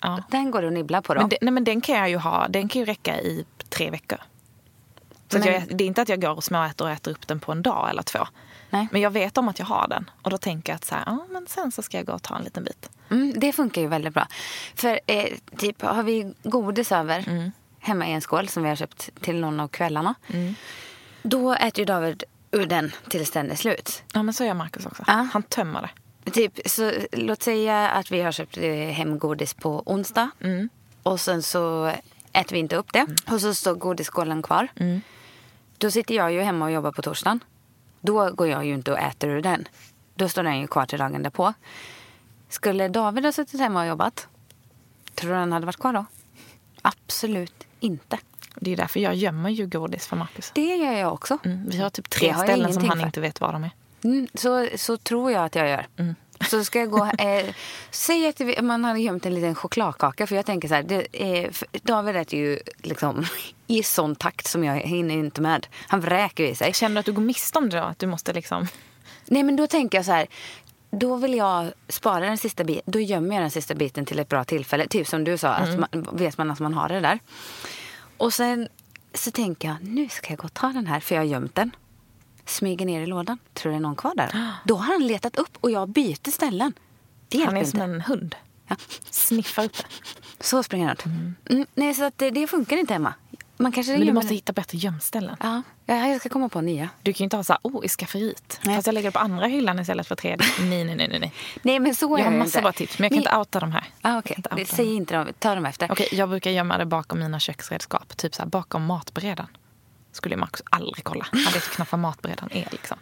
Ja. Den går du och nibblar på då? Men, det, nej, men den kan jag ju ha, den kan ju räcka i tre veckor. Så Men- jag, det är inte att jag går och småäter och äter upp den på en dag eller två. Nej. Men jag vet om att jag har den. Och då tänker jag att så här, ja, men sen så ska jag gå och ta en liten bit. Mm, det funkar ju väldigt bra. För eh, typ har vi godis över Mm. hemma i en skål som vi har köpt till någon av kvällarna. Mm. Då äter ju David ur den tills den är slut. Ja, men så gör Markus också. Ja. Han tömmer det. Typ, så, låt säga att vi har köpt eh, hem godis på onsdag. Mm. Och sen så äter vi inte upp det. Och så står godisskålen kvar. Mm. Då sitter jag ju hemma och jobbar på torsdagen. Då går jag ju inte och äter ur den. Då står den ju kvar till dagen därpå. Skulle David ha suttit hemma och jobbat? Tror du den hade varit kvar då? Absolut inte. Det är därför jag gömmer ju godis för Markus. Det gör jag också. Mm. Vi har typ tre har ställen som han för. inte vet var de är. Mm, så, så tror jag att jag gör. Mm. Så ska jag gå... Eh, säg att man hade gömt en liten chokladkaka. För jag tänker så här, det för David äter ju liksom i sån takt som jag hinner inte med. Han vräker i sig. Känner du att du går miste om det då? Att du måste liksom... Nej men då tänker jag så här. Då vill jag spara den sista biten. Då gömmer jag den sista biten till ett bra tillfälle. Typ som du sa, att man, vet man att man har det där. Och sen så tänker jag, nu ska jag gå och ta den här för jag har gömt den. Smyger ner i lådan. Tror du det är någon kvar där? Då har han letat upp och jag byter ställen. Det Han är inte. som en hund. Ja. Sniffar upp det. Så springer han ut. Mm, nej, så att det, det funkar inte hemma. Man kanske Men du måste den- hitta bättre gömställen. Ja, ja, jag ska komma på nya. Du kan ju inte ha så här, oh, i skafferiet. Nej. Fast jag lägger det på andra hyllan istället för tredje. Nej, nej, nej, nej, nej. Nej, men så är Jag har det massa inte. bra tips, men jag kan inte outa de här. Ah, kan inte Det- outa säg inte dem. Ta dem efter. Okej, jag brukar gömma det bakom mina köksredskap. Typ så här, bakom matberedaren. Skulle Markus aldrig kolla. Han vet knappt vad matberedaren är. Liksom.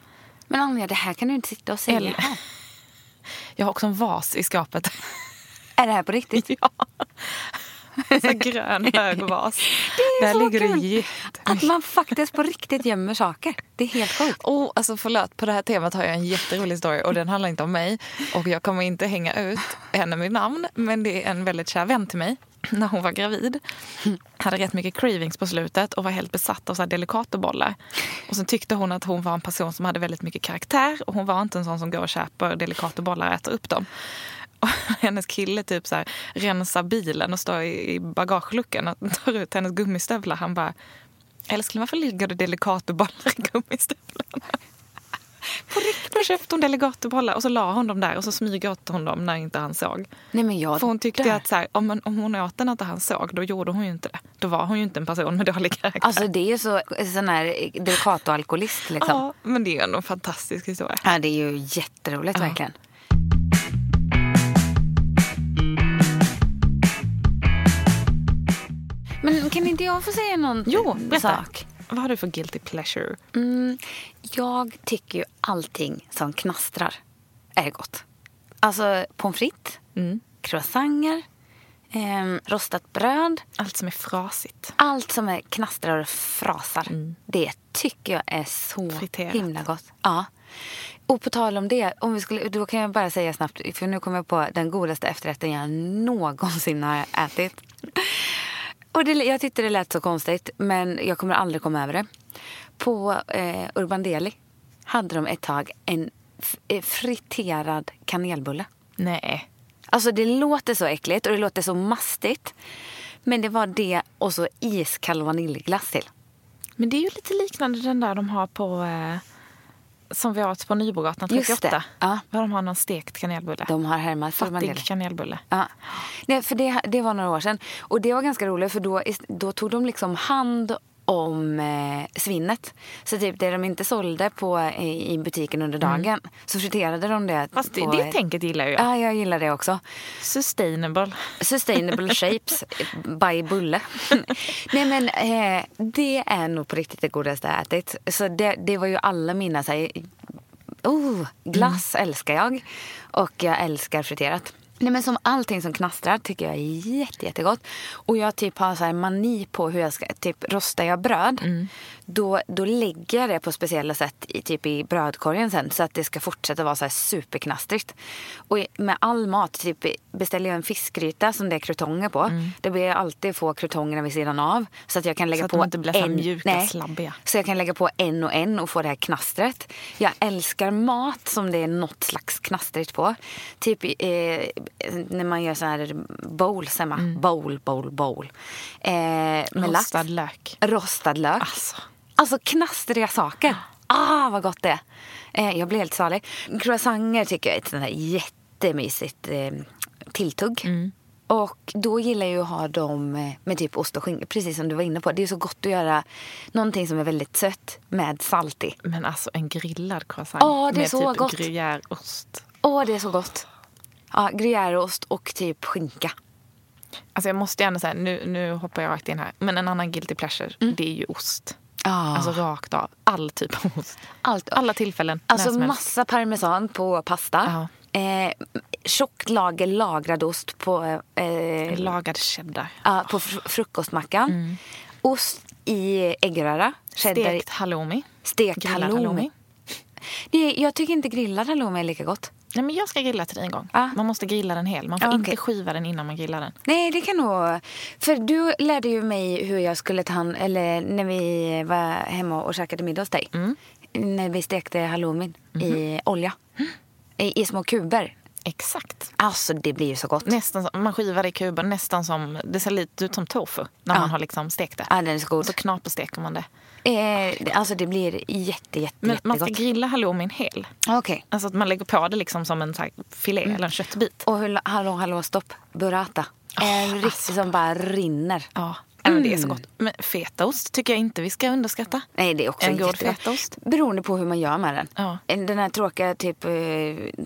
Men Anja, det här kan du inte sitta och säga. Eller- här. Jag har också en vas i skapet. Är det här på riktigt? ja. En grön hög vas. Det är Där så ligger det kul jättemycket. Att man faktiskt på riktigt gömmer saker. Det är helt sjukt. Oh, alltså förlåt, på det här temat har jag en jätterolig story och den handlar inte om mig. Och jag kommer inte hänga ut henne med namn, men det är en väldigt kär vän till mig. När hon var gravid hade rätt mycket cravings på slutet och var helt besatt av så här delicatobollar. Och sen tyckte hon att hon var en person som hade väldigt mycket karaktär och hon var inte en sån som går och köper delicatobollar och äter upp dem. Och hennes kille typ så här, rensar bilen och står i bagageluckan och tar ut hennes gummistövlar. Han bara, älskling varför ligger det delicatobollar i gummistövlarna? På Då köpte hon Delegatobollar och så la hon dem där och så smyg åt hon dem när inte han såg. Nej, men jag För hon tyckte dör. att så här, om, om hon åt den när inte han såg, då gjorde hon ju inte det. Då var hon ju inte en person med dålig karaktär. Alltså det är ju så, sån här Delicato-alkoholist liksom. ja, men det är ändå en fantastisk historia. Ja, det är ju jätteroligt Ja. verkligen. Men kan inte jag få säga någon Jo, sak? Vad har du för guilty pleasure? Mm, jag tycker ju allting som knastrar är gott. Alltså pommes frites, Mm. croissanter, ehm, rostat bröd. Allt som är frasigt. Allt som är knastrar och frasar. Det tycker jag är så Mm. Friterat. himla gott. Ja. Och på tal om det, om vi skulle, då kan jag bara säga snabbt, för nu kommer jag på den godaste efterrätten jag någonsin har ätit. Och det, jag tyckte det lät så konstigt, men jag kommer aldrig komma över det. På eh, Urban Deli hade de ett tag en eh, friterad kanelbulle. Nej. Alltså det låter så äckligt och det låter så mastigt. Men det var det och så iskall vaniljglass till. Men det är ju lite liknande den där de har på... Eh, som vi åt på Nybrogatan Just 38. det, ja. Var de har någon stekt kanelbulle. De har härmat Fattig kanelbulle. Ja. Nej, för det, det var några år sedan. Och det var ganska roligt för då, då tog de liksom hand om eh, svinnet. Så typ det de inte sålde på, eh, i butiken under dagen så friterade de det. Mm. Fast det, på, det tänket gillar jag. Ja, jag gillar det också. Sustainable. Sustainable shapes by Bulle. Nej men eh, det är nog på riktigt det godaste jag ätit. Så det, det var ju alla mina så här, oh, glass älskar jag. Och jag älskar friterat. Nej men som allting som knastrar tycker jag är jätte, jättegott. Och jag typ har så här mani på hur jag ska, typ rostar jag bröd. Mm. Då, då lägger jag det på speciella sätt i, typ i brödkorgen sen. Så att det ska fortsätta vara så här superknastrigt. Och med all mat, typ beställer jag en fiskgryta som det är krutonger på. Det blir jag alltid få krutongerna vid sidan av. Så att jag kan lägga Så att på de inte blir en, mjuka, nej, slabbiga. så jag kan lägga på en och en och få det här knastret. Jag älskar mat som det är något slags knastrigt på. Typ eh, när man gör så här bowls hemma. Bowl, bowl, bowl. Eh, med lax. Rostad lök. Rostad lök. Alltså. Alltså knastriga saker. Ah, vad gott det är. Eh, jag blir helt salig. Croissanter tycker jag är ett sånt här jättemysigt eh, tilltugg. Och då gillar jag ju att ha dem eh, med typ ost och skinka, precis som du var inne på. Det är så gott att göra någonting som är väldigt sött med salt i. Men alltså en grillad croissant är med typ gott. gruyèreost. Åh, det är så gott. Ja, gruyèreost och typ skinka. Alltså jag måste ändå säga, nu, nu hoppar jag rakt in här. Men en annan guilty pleasure, det är ju ost. Ah. Alltså rakt av. All typ av ost. Allt. Alla tillfällen. Alltså massa parmesan på pasta. Eh, tjockt lager lagrad ost på, eh, Lagad cheddar. ja, på fr- frukostmackan. Ost i äggröra. Cheddar. Stekt halloumi. Stekt halloumi. halloumi. Det, jag tycker inte grillad halloumi är lika gott. Nej, men jag ska grilla till dig en gång. Ah. Man måste grilla den hel. Man får Ah, inte okej. skiva den innan man grillar den. Nej, det kan nog... För du lärde ju mig hur jag skulle ta hand... Eller när vi var hemma och käkade middag hos dig. När vi stekte halloumin i olja. I, I små kuber. Exakt. Alltså, det blir ju så gott. Nästan som, man skivar det i kuben nästan som, det ser lite ut som tofu när Ja. man har liksom stekt det. Ja, den är så god. Så knapersteker man det. Eh, alltså, det blir jätte, jätte, Men man ska jättegott. grilla halloumin hel. Okej. Alltså att man lägger på det liksom som en så här filé eller en köttbit. Och hur, hallå, hallå, stopp. Burrata. En riktig som bara rinner. Ja, Men det är så Mm. gott. Men fetaost tycker jag inte vi ska underskatta. Nej, det är också En god fetaost. Beroende på hur man gör med den. Ja. Den här tråkiga typ eh,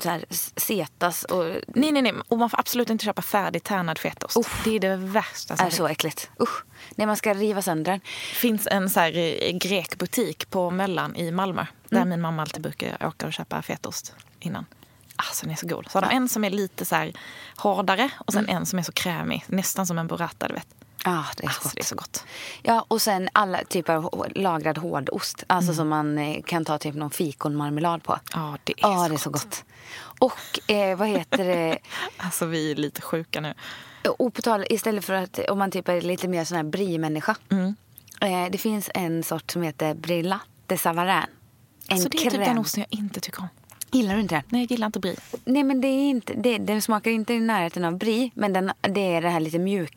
så här, setas och Nej, nej, nej. Och man får absolut inte köpa färdig tärnad fetaost. Det är det värsta som är så äckligt. Usch. Nej, man ska riva sönder den. Det finns en så här eh, grekbutik på Möllan i Malmö. Där min mamma alltid brukar åka och köpa fetaost innan. Alltså den är så god. Så har de en som är lite så här hårdare och sen en som är så krämig. Nästan som en burrata, du vet. Ja, det är så Alltså, gott. det är så gott. Ja, och sen alla typer av lagrad hårdost. Alltså som man eh, kan ta typ någon fikonmarmelad på. Ja, det är, Ja, så, det är så gott. gott. Och eh, vad heter det? Alltså vi är lite sjuka nu. Och på tal, istället för att om man typ är lite mer sån här brie-människa. Eh, det finns en sort som heter Brie de Savarin. En Alltså det är crème. typ den osten jag inte tycker om. Gillar du inte den? Nej, jag gillar inte brie. Nej, men det är inte, det, den smakar inte i närheten av brie. Men den, det är det här lite mjuk,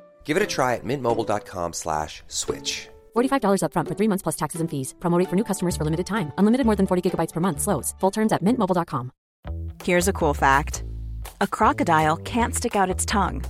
Give it a try at mintmobile.com slash switch. $45 upfront for three months plus taxes and fees. Promo rate for new customers for limited time. Unlimited more than 40 gigabytes per month. Slows. Full terms at mintmobile.com. Here's a cool fact a crocodile can't stick out its tongue.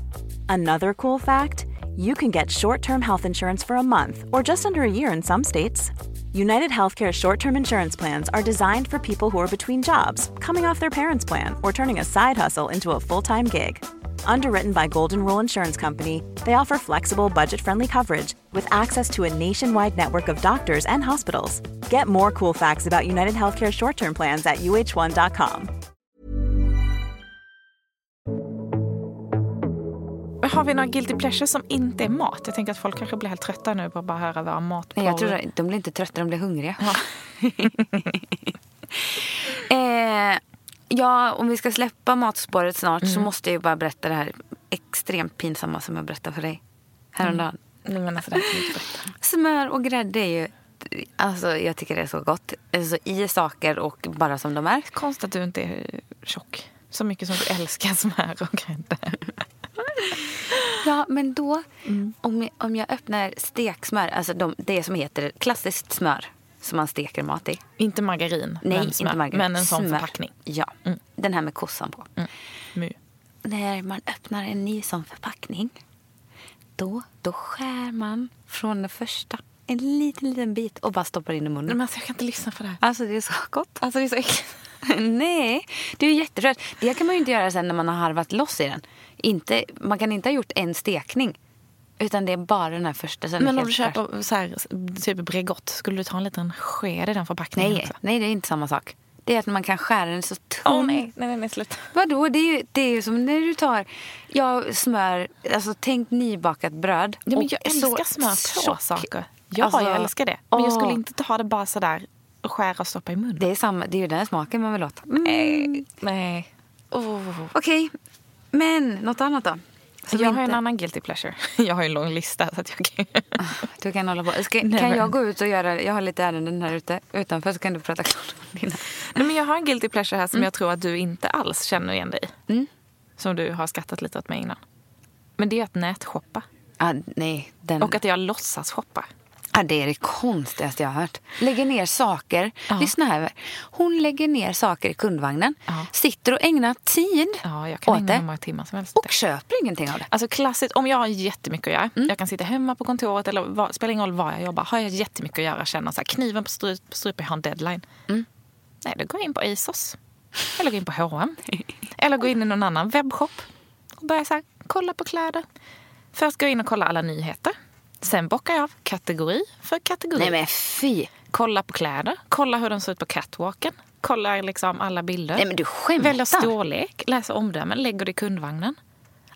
Another cool fact you can get short term health insurance for a month or just under a year in some states. United Healthcare short term insurance plans are designed for people who are between jobs, coming off their parents' plan, or turning a side hustle into a full time gig. Underwritten by Golden Rule Insurance Company, they offer flexible, budget friendly coverage with access to a nationwide network of doctors and hospitals. Get more cool facts about United Healthcare short term plans at uh1.com. Har vi några guilty pleasures som inte är mat? Jag tänker att folk kanske blir helt trötta nu på att bara höra våra mat. Nej, jag tror att de blir inte trötta, de blir hungriga. eh, ja, om vi ska släppa matspåret snart så måste jag bara berätta det här extremt pinsamma som jag berättade för dig häromdagen. Nej, men alltså, det här kan jag inte berätta. Smör och grädde är ju... Alltså, jag tycker det är så gott. Alltså, I saker och bara som de är. Konstigt att du inte är tjock. Så mycket som du älskar smör och grädde. Ja, men då, om, jag, om jag öppnar steksmör, alltså de, det som heter klassiskt smör som man steker mat i. Inte margarin, Nej, men, smör, inte margarin. men en sån Smör. förpackning. Ja, den här med kossan på. My. När man öppnar en ny sån förpackning, då, då skär man från den första en liten, liten bit och bara stoppar in i munnen. Men alltså, jag kan inte lyssna på det här. Alltså det är så gott. Alltså det är så äckligt. Nej, det är jätterött. Det kan man ju inte göra sen när man har harvat loss i den. Inte, man kan inte ha gjort en stekning. Utan det är bara den här första. Sen Men om du köper så här, typ Bregott, skulle du ta en liten sked i den förpackningen Nej, också? nej, det är inte samma sak. Det är att man kan skära den så tunn. Åh nej, nej, nej, sluta. Vadå? Det är ju det är ju som när du tar ja, smör, alltså tänk nybakat bröd. Ja, men jag så älskar smör på saker. Ja, Alltså, jag älskar det. Men jag skulle åh. inte ta det bara sådär och skära och stoppa i munnen. Det är, samma, det är ju den smaken man vill åt. Mm. Nej. nej. Oh. Okej, men något annat då? Jag har en inte- annan guilty pleasure. Jag har en lång lista. Så att jag kan... Du kan hålla på. Ska, kan jag gå ut och göra, jag har lite ärenden här ute utanför så kan du prata klart om dina. Nej, men jag har en guilty pleasure här som Mm. jag tror att du inte alls känner igen dig i. Som du har skrattat lite åt mig innan. Men det är att nätshoppa. Ah, nej, den, Och att jag låtsas shoppa. Ah, det är det konstigaste jag har hört. Lägger ner saker. Ja. Lyssna här. Hon lägger ner saker i kundvagnen. Ja. Sitter och ägnar tid Ja, jag kan åt ägna det. många timmar som helst Och köper ingenting av det. Alltså klassiskt, om jag har jättemycket att göra. Mm. Jag kan sitta hemma på kontoret eller var, spelar ingen roll var jag jobbar. Har jag jättemycket att göra, känner så här, kniven på strupen, jag har en deadline. Mm. Nej, då går jag in på ASOS. Eller går in på H&M. eller går in i någon annan webbshop. Och börjar så här, kolla på kläder. Först går jag in och kollar alla nyheter. Sen bockar jag av kategori för kategori. Nej men fy. Kolla på kläder. Kolla hur de ser ut på catwalken. Kollar liksom alla bilder. Nej men du skämtar. Väljer storlek, läser omdömen, lägger det i kundvagnen.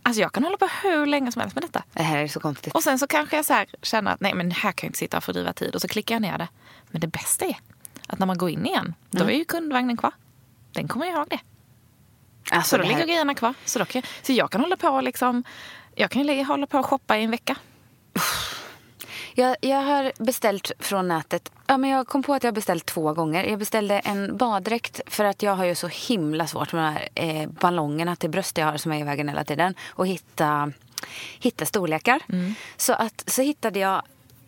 Alltså jag kan hålla på hur länge som helst med detta. Det här är så konstigt. Och sen så kanske jag så här känner att nej men här kan jag inte sitta och fördriva tid. Och så klickar jag ner det. Men det bästa är att när man går in igen, då Mm. är ju kundvagnen kvar. Den kommer ihåg det. Alltså, Så då det ligger här, grejerna kvar. Så, då kan jag, så jag kan hålla på liksom, jag kan hålla på och shoppa i en vecka. Jag, jag har beställt från nätet. Ja, men jag kom på att jag har beställt två gånger. Jag beställde en baddräkt för att jag har ju så himla svårt med de här eh, ballongerna till bröst jag har som är i vägen hela tiden. Och hitta, hitta storlekar. Så, att, så hittade jag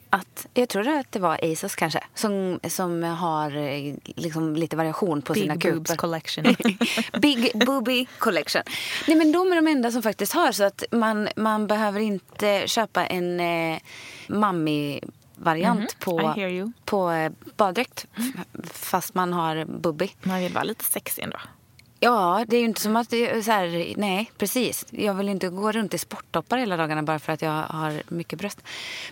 att, jag tror att det var Asos kanske, som, som har eh, liksom lite variation på sina Big boobs collection. Big Booby Collection. Nej, men de är de enda som faktiskt har så att man, man behöver inte köpa en eh, mammi-variant Mhm, I hear på, på eh, baddräkt f- fast man har bubby. Man vill vara lite sexig ändå. Ja, det är ju inte som att så här, nej precis. Jag vill inte gå runt i sporttoppar hela dagarna bara för att jag har mycket bröst.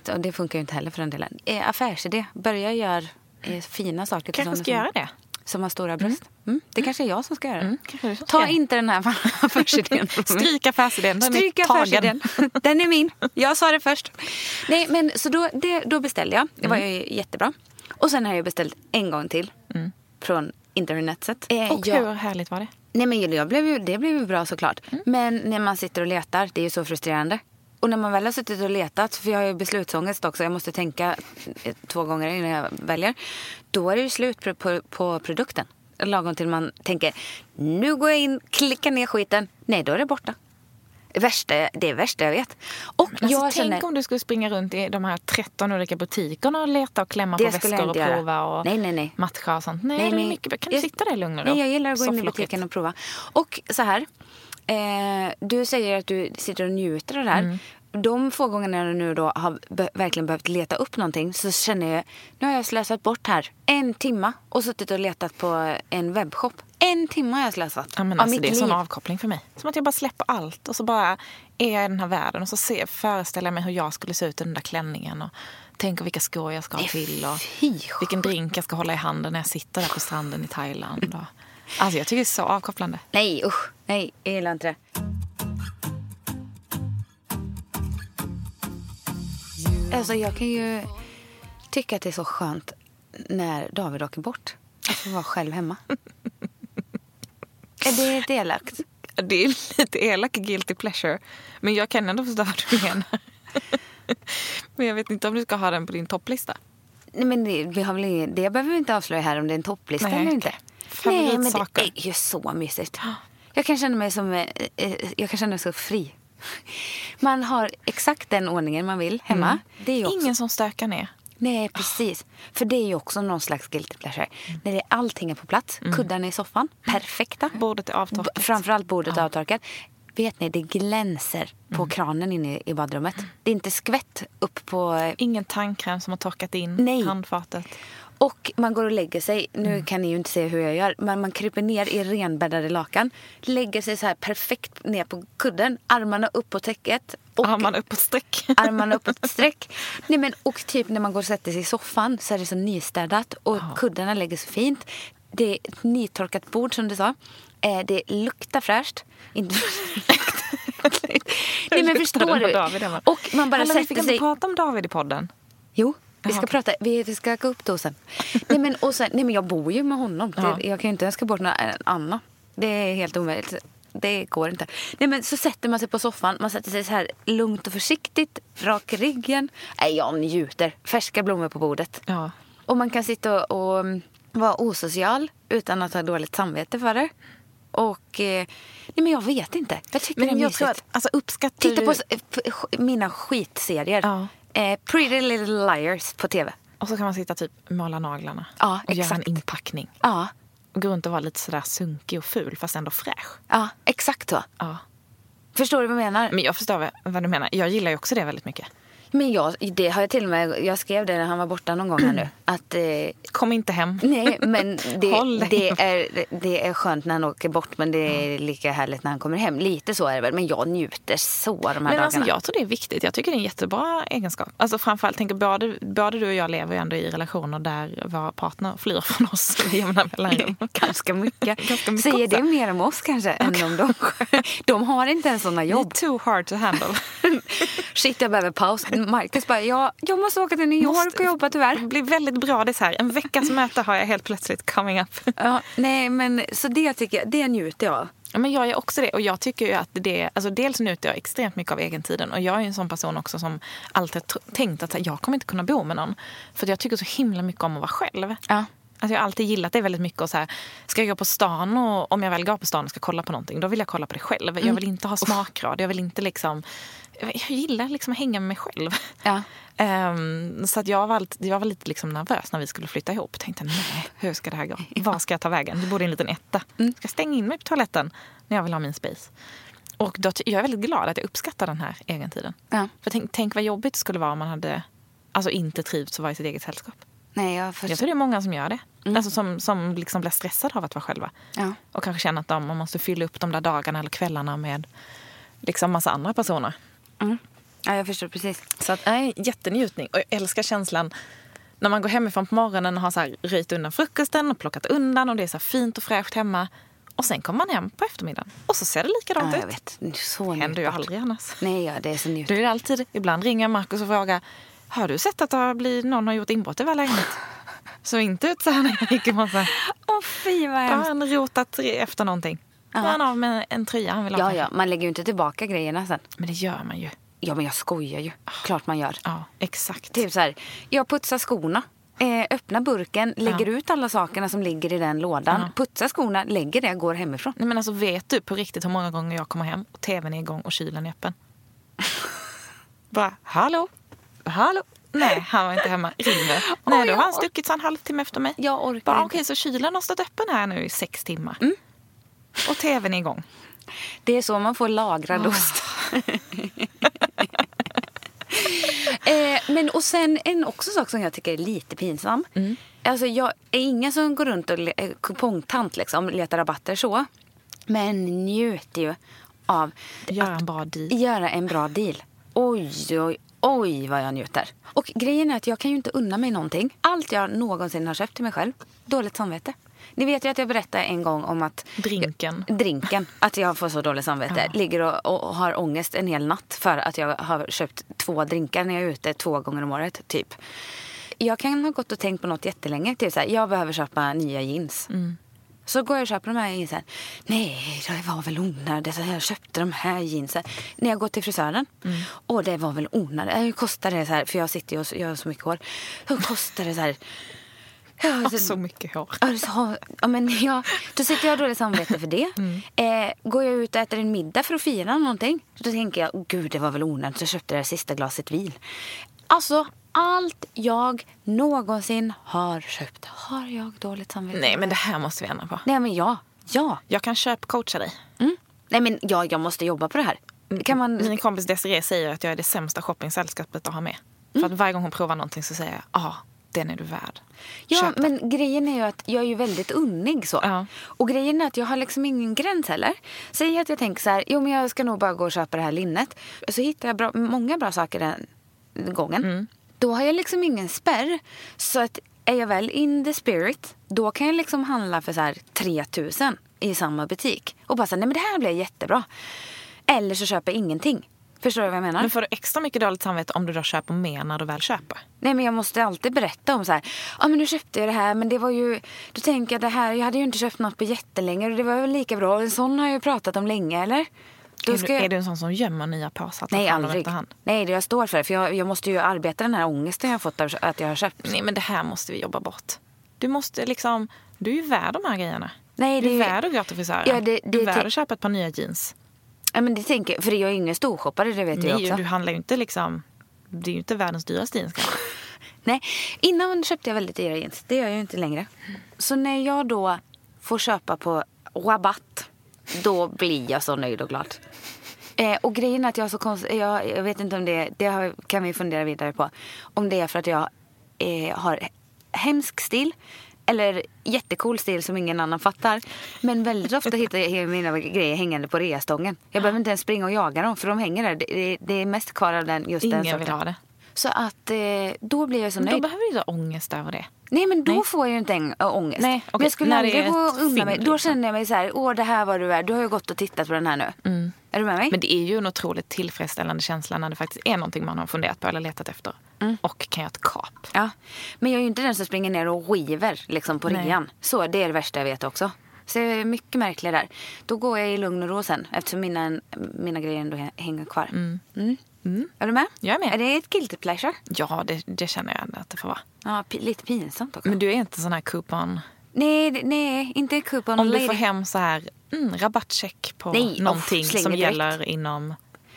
Så det funkar ju inte heller för den delen. Eh, affärsidé, börja göra eh, fina saker. Kanske ska som- göra det. Som har stora bröst. Mm. Det kanske är jag som ska göra det. Mm, Ta inte den här affärsidén. Stryk affärsidén, den Stryk är tagen. affärsidén. Den är min. Jag sa det först. Nej, men så då, det, då beställde jag. Det var Mm. ju jättebra. Och sen har jag beställt en gång till. Från internetset. Eh, Och jag- hur härligt var det? Nej men jag blev ju, det blev ju bra såklart. Mm. Men när man sitter och letar, det är ju så frustrerande. Och när man väl har suttit och letat, för jag har ju beslutsångest också, jag måste tänka eh, två gånger innan jag väljer. Då är det ju slut på, på, på produkten. Lagom till man tänker, nu går jag in, klickar ner skiten. Nej, då är det borta. Det värsta, det är värsta jag vet. Och Alltså, jag tänk känner, om du skulle springa runt i de här 13 olika butikerna och leta och klämma på väskor och göra. prova och Nej, nej, nej. matcha och sånt. Nej, Nej, nej. mycket. Kan du Jag- sitta där lugn och ro? Nej, jag gillar att gå in i butiken och prova. Och så här. Eh, du säger att du sitter och njuter av det här. Mm. De få gångerna jag nu då har be- verkligen behövt leta upp någonting så känner jag, nu har jag slösat bort här en timma och suttit och letat på en webbshop. En timma har jag slösat Ja, men av alltså, mitt det är liv. sån avkoppling för mig. Som att jag bara släpper allt och så bara är jag i den här världen och så ser, föreställer jag mig hur jag skulle se ut i den där klänningen och tänker vilka skor jag ska ha till och vilken drink jag ska hålla i handen när jag sitter där på stranden i Thailand. Och, alltså jag tycker det är så avkopplande. Nej usch, nej jag gillar inte det. Alltså jag kan ju tycka att det är så skönt när David åker bort. Att få vara själv hemma. Är det ett elakt? Det är lite elak guilty pleasure. Men jag kan ändå förstå vad du menar. Men jag vet inte om du ska ha den på din topplista. Nej, men det, vi har väl ingen, det behöver vi inte avslöja här om det är en topplista Nej, eller inte. Nej, men det är ju så mysigt. Jag kan känna mig som, eh, eh, jag kan känna mig så fri. Man har exakt den ordningen man vill hemma. Det är också, Ingen som stökar ner. Nej, precis. För det är ju också någon slags guilty pleasure. När det, allting är på plats, kuddarna i soffan, perfekta. Bordet är avtorkat. B- Framförallt bordet är avtorkat. Vet ni, det glänser på kranen inne i badrummet. Det är inte skvätt upp på... Ingen tandkräm som har torkat in Nej. handfatet. Och man går och lägger sig, nu kan ni ju inte se hur jag gör, men man kryper ner i renbäddade lakan. Lägger sig så här perfekt ner på kudden, armarna upp på täcket. Och Armarna upp på streck. armarna upp ett streck. Nej, men, och typ när man går och sätter sig i soffan så är det så nystädat och kuddarna lägger så fint. Det är ett nytorkat bord som du sa. Eh, det luktar fräscht. Inte Nej men förstår du? Och man bara Hallå, vi fick sätter inte sig... prata om David i podden. Jo, vi ska prata. Vi, vi ska gå upp då sen. nej, men, och sen. Nej men jag bor ju med honom. Ja. Det, jag kan ju inte önska bort någon annan. Det är helt omöjligt. Det går inte. Nej, men så sätter man sig på soffan. Man sätter sig så här lugnt och försiktigt. Rak i ryggen. Nej, jag njuter. Färska blommor på bordet. Ja. Och man kan sitta och, och mm, vara osocial utan att ha dåligt samvete för det. Och... Eh, nej men jag vet inte. Jag tycker det är Men jag mysigt. tror att, alltså uppskattar Titta du... på sk- mina skitserier. Ja. Eh, Pretty Little Liars på tv. Och så kan man sitta typ måla naglarna. Ja, och göra en exakt. inpackning. Ja, Och gå runt och vara lite sådär sunkig och ful fast ändå fräsch. ja exakt så. Ja. Förstår du vad jag menar? Men jag förstår vad du menar. Jag gillar ju också det väldigt mycket. Men jag, det har jag till och med, jag skrev det när han var borta någon gång här nu. Att, eh, Kom inte hem. nej, men det, det, är, det är skönt när han åker bort men det är lika härligt när han kommer hem. Lite så är det väl. Men jag njuter så de här Men dagarna. alltså, jag tror det är viktigt. Jag tycker det är en jättebra egenskap. Alltså, framförallt, tänker, både, både du och jag lever ju ändå i relationer där vår partner flyr från oss i jämna mellanrum. Ganska mycket. Ganska mycket Säger också. det mer om oss kanske än om dem? De har inte ens You're jobb. too hard to handle. Shit, jag behöver paus. Marcus bara, ja, jag måste åka till New York och jobba tyvärr. Det blir väldigt bra. Det så här, en veckas möte har jag helt plötsligt coming up. Ja, nej, men så det tycker jag, det njuter jag av. Ja, Men jag är också det. Och jag tycker ju att det, alltså dels njuter jag extremt mycket av egentiden. Och jag är en sån person också som alltid tänkt att jag kommer inte kunna bo med någon. För jag tycker så himla mycket om att vara själv. Ja. Alltså jag har alltid gillat det väldigt mycket. Och så här, ska jag gå på stan och om jag väl går på stan och ska kolla på någonting, då vill jag kolla på det själv. Jag vill inte ha smakråd. Jag vill inte liksom... Jag gillar liksom att hänga med mig själv. Ja. Ehm, så att jag var, alltid, jag var lite liksom nervös när vi skulle flytta ihop. Tänkte nej, hur ska det här gå? Var ska jag ta vägen? Vi bodde i en liten etta. Ska jag stänga in mig på toaletten när jag vill ha min space? Och då, jag är väldigt glad att jag uppskattar den här egentiden. Ja. För tänk, tänk vad jobbigt det skulle vara om man hade alltså, inte trivts att vara i sitt eget sällskap. Nej, jag förstår. Jag tror det är många som gör det. Alltså som, som liksom blir stressade av att vara själva. Ja. Och kanske känner att de, man måste fylla upp de där dagarna eller kvällarna med liksom massa andra personer. Ja, jag förstår precis. Så att, nej, jättenjutning. Och jag älskar känslan när man går hemifrån på morgonen och har så här röjt undan frukosten och plockat undan och det är så fint och fräscht hemma. Och sen kommer man hem på eftermiddagen och så ser det likadant Ja, ut. jag vet. Så Det händer ju aldrig annars. Nej, ja, det är så Då njutbart. är det alltid, ibland ringer Markus och frågar har du sett att det blivit, någon har gjort inbrott i vår lägenhet? såg inte ut så här när jag gick i morse. Åh fy vad Då har hemskt. han rotat efter någonting. Är han av med en tröja han vill ha. Ja, ja, man lägger ju inte tillbaka grejerna sen. Men det gör man ju. Ja, men jag skojar ju. Klart man gör. Ja, exakt. Typ så här, jag putsar skorna. Eh, öppnar burken, lägger ut alla sakerna som ligger i den lådan. Putsar skorna, lägger det, går hemifrån. Nej, men alltså, vet du på riktigt hur många gånger jag kommer hem och tvn är igång och kylen är öppen? Bara, hallå? Hallå? Nej, han var inte hemma. Ringer. Nej, då har han stuckit så en halvtimme efter mig. Jag orkar Bara. Okej, så kylen har stått öppen här nu i sex timmar. Och tvn är igång. Det är så man får lagrad ost. eh, men och sen en också sak som jag tycker är lite pinsam. Alltså jag är ingen som går runt och le- är kupongtant liksom, letar rabatter så. Men njuter ju av Göra en bra deal. göra en bra deal. Oj, oj, oj vad jag njuter. Och grejen är att jag kan ju inte unna mig någonting. Allt jag någonsin har köpt till mig själv, dåligt samvete. Ni vet ju att jag berättade en gång om att Drinken. drinken, att jag får så dåligt samvete. Ligger och, och har ångest en hel natt för att jag har köpt två drinkar när jag är ute två gånger om året. typ. Jag kan ha gått och tänkt på något jättelänge. Typ så här, jag behöver köpa nya jeans. Så går jag och köper de här jeansen. Nej, det var väl onödigt. Jag köpte de här jeansen. När jag går till frisören. Och det var väl onödigt. Hur kostar det så här? För jag sitter ju och gör så mycket hår. Hur kostar det så här? Ja, Och så mycket hår. Ja, så, ja, men ja, då sitter jag och har dåligt samvete för det. Eh, går jag ut och äter en middag för att fira någonting, då tänker jag, gud det var väl onödigt, jag köpte det här sista glaset vin. Alltså, allt jag någonsin har köpt har jag dåligt samvete Nej, för. men det här måste vi ändra på. Nej, men ja. Ja. Jag kan köpcoacha dig. Mm. Nej, men ja, jag måste jobba på det här. Kan man... Min kompis Desiree säger att jag är det sämsta shoppingsällskapet att ha med. För Mm. att varje gång hon provar någonting så säger jag, ja, den är du värd. Ja, Köp den." men grejen är ju att jag är ju väldigt unnig så. Ja. Och grejen är att jag har liksom ingen gräns heller. Säg att jag tänker så här, jo men jag ska nog bara gå och köpa det här linnet. Så hittar jag bra, många bra saker den gången. Mm. Då har jag liksom ingen spärr. Så att är jag väl in the spirit, då kan jag liksom handla för så här 3000 i samma butik. Och bara säga, nej men det här blir jättebra. Eller så köper jag ingenting. Förstår du vad jag menar? Men får du extra mycket dåligt samvete om du då köper mer när du väl köper? Nej men jag måste alltid berätta om så här. Ja men nu köpte jag det här men det var ju. Då tänker jag det här. Jag hade ju inte köpt något på jättelänge och det var väl lika bra. En sån har jag ju pratat om länge eller? Är du, jag... är du en sån som gömmer nya påsar? Nej aldrig. Nej det jag står för. För jag, jag måste ju arbeta den här ångesten jag har fått av att jag har köpt. Nej men det här måste vi jobba bort. Du måste liksom, du är ju värd de här grejerna. Nej, du är det- värd att gå till frisören. Ja, det- du är det- värd att köpa ett par nya jeans. Ja men det tänker jag. För jag är ju ingen storshoppare det vet jag Nej, också. du handlar ju inte liksom, det är ju inte världens dyraste jeans kanske. Nej, innan köpte jag väldigt dyra jeans. Det gör jag ju inte längre. Så när jag då får köpa på rabatt, då blir jag så nöjd och glad. Eh, och grejen är att jag har så konst... jag, jag vet inte om det, det har, kan vi fundera vidare på. Om det är för att jag eh, har hemsk stil eller jättecool stil som ingen annan fattar. Men väldigt ofta hittar jag mina grejer hängande på reastången. Jag behöver inte ens springa och jaga dem för de hänger där. Det, det, är mest kvar av den just den Ingen sorten. vill ha det. Så att eh, då blir jag så Men då nöjd. behöver du inte ha ångest över det. Nej men då Nej. får jag ju inte en, äh, ångest. Nej, Men okej, jag skulle när aldrig är gå ett undan mig. Då liksom. känner jag mig så här, åh det här var du värd. Du har ju gått och tittat på den här nu. Är du med mig? Men det är ju en otroligt tillfredsställande känsla när det faktiskt är någonting man har funderat på eller letat efter. Mm. Och kan göra ett kap. Ja. Men jag är ju inte den som springer ner och river liksom, på rean. Så det är det värsta jag vet också. Så jag är mycket märklig där. Då går jag i lugn och ro sen eftersom mina, mina grejer ändå hä- hänger kvar. Mm. Är du med? Jag är med. Är det ett guilty pleasure? Ja, det, det känner jag ändå att det får vara. Ja, lite pinsamt också. Men du är inte sån här coupon... Nej, nej, inte coupon Om du lady. får hem så här mm, rabattcheck på Nej, någonting slänger som direkt. gäller inom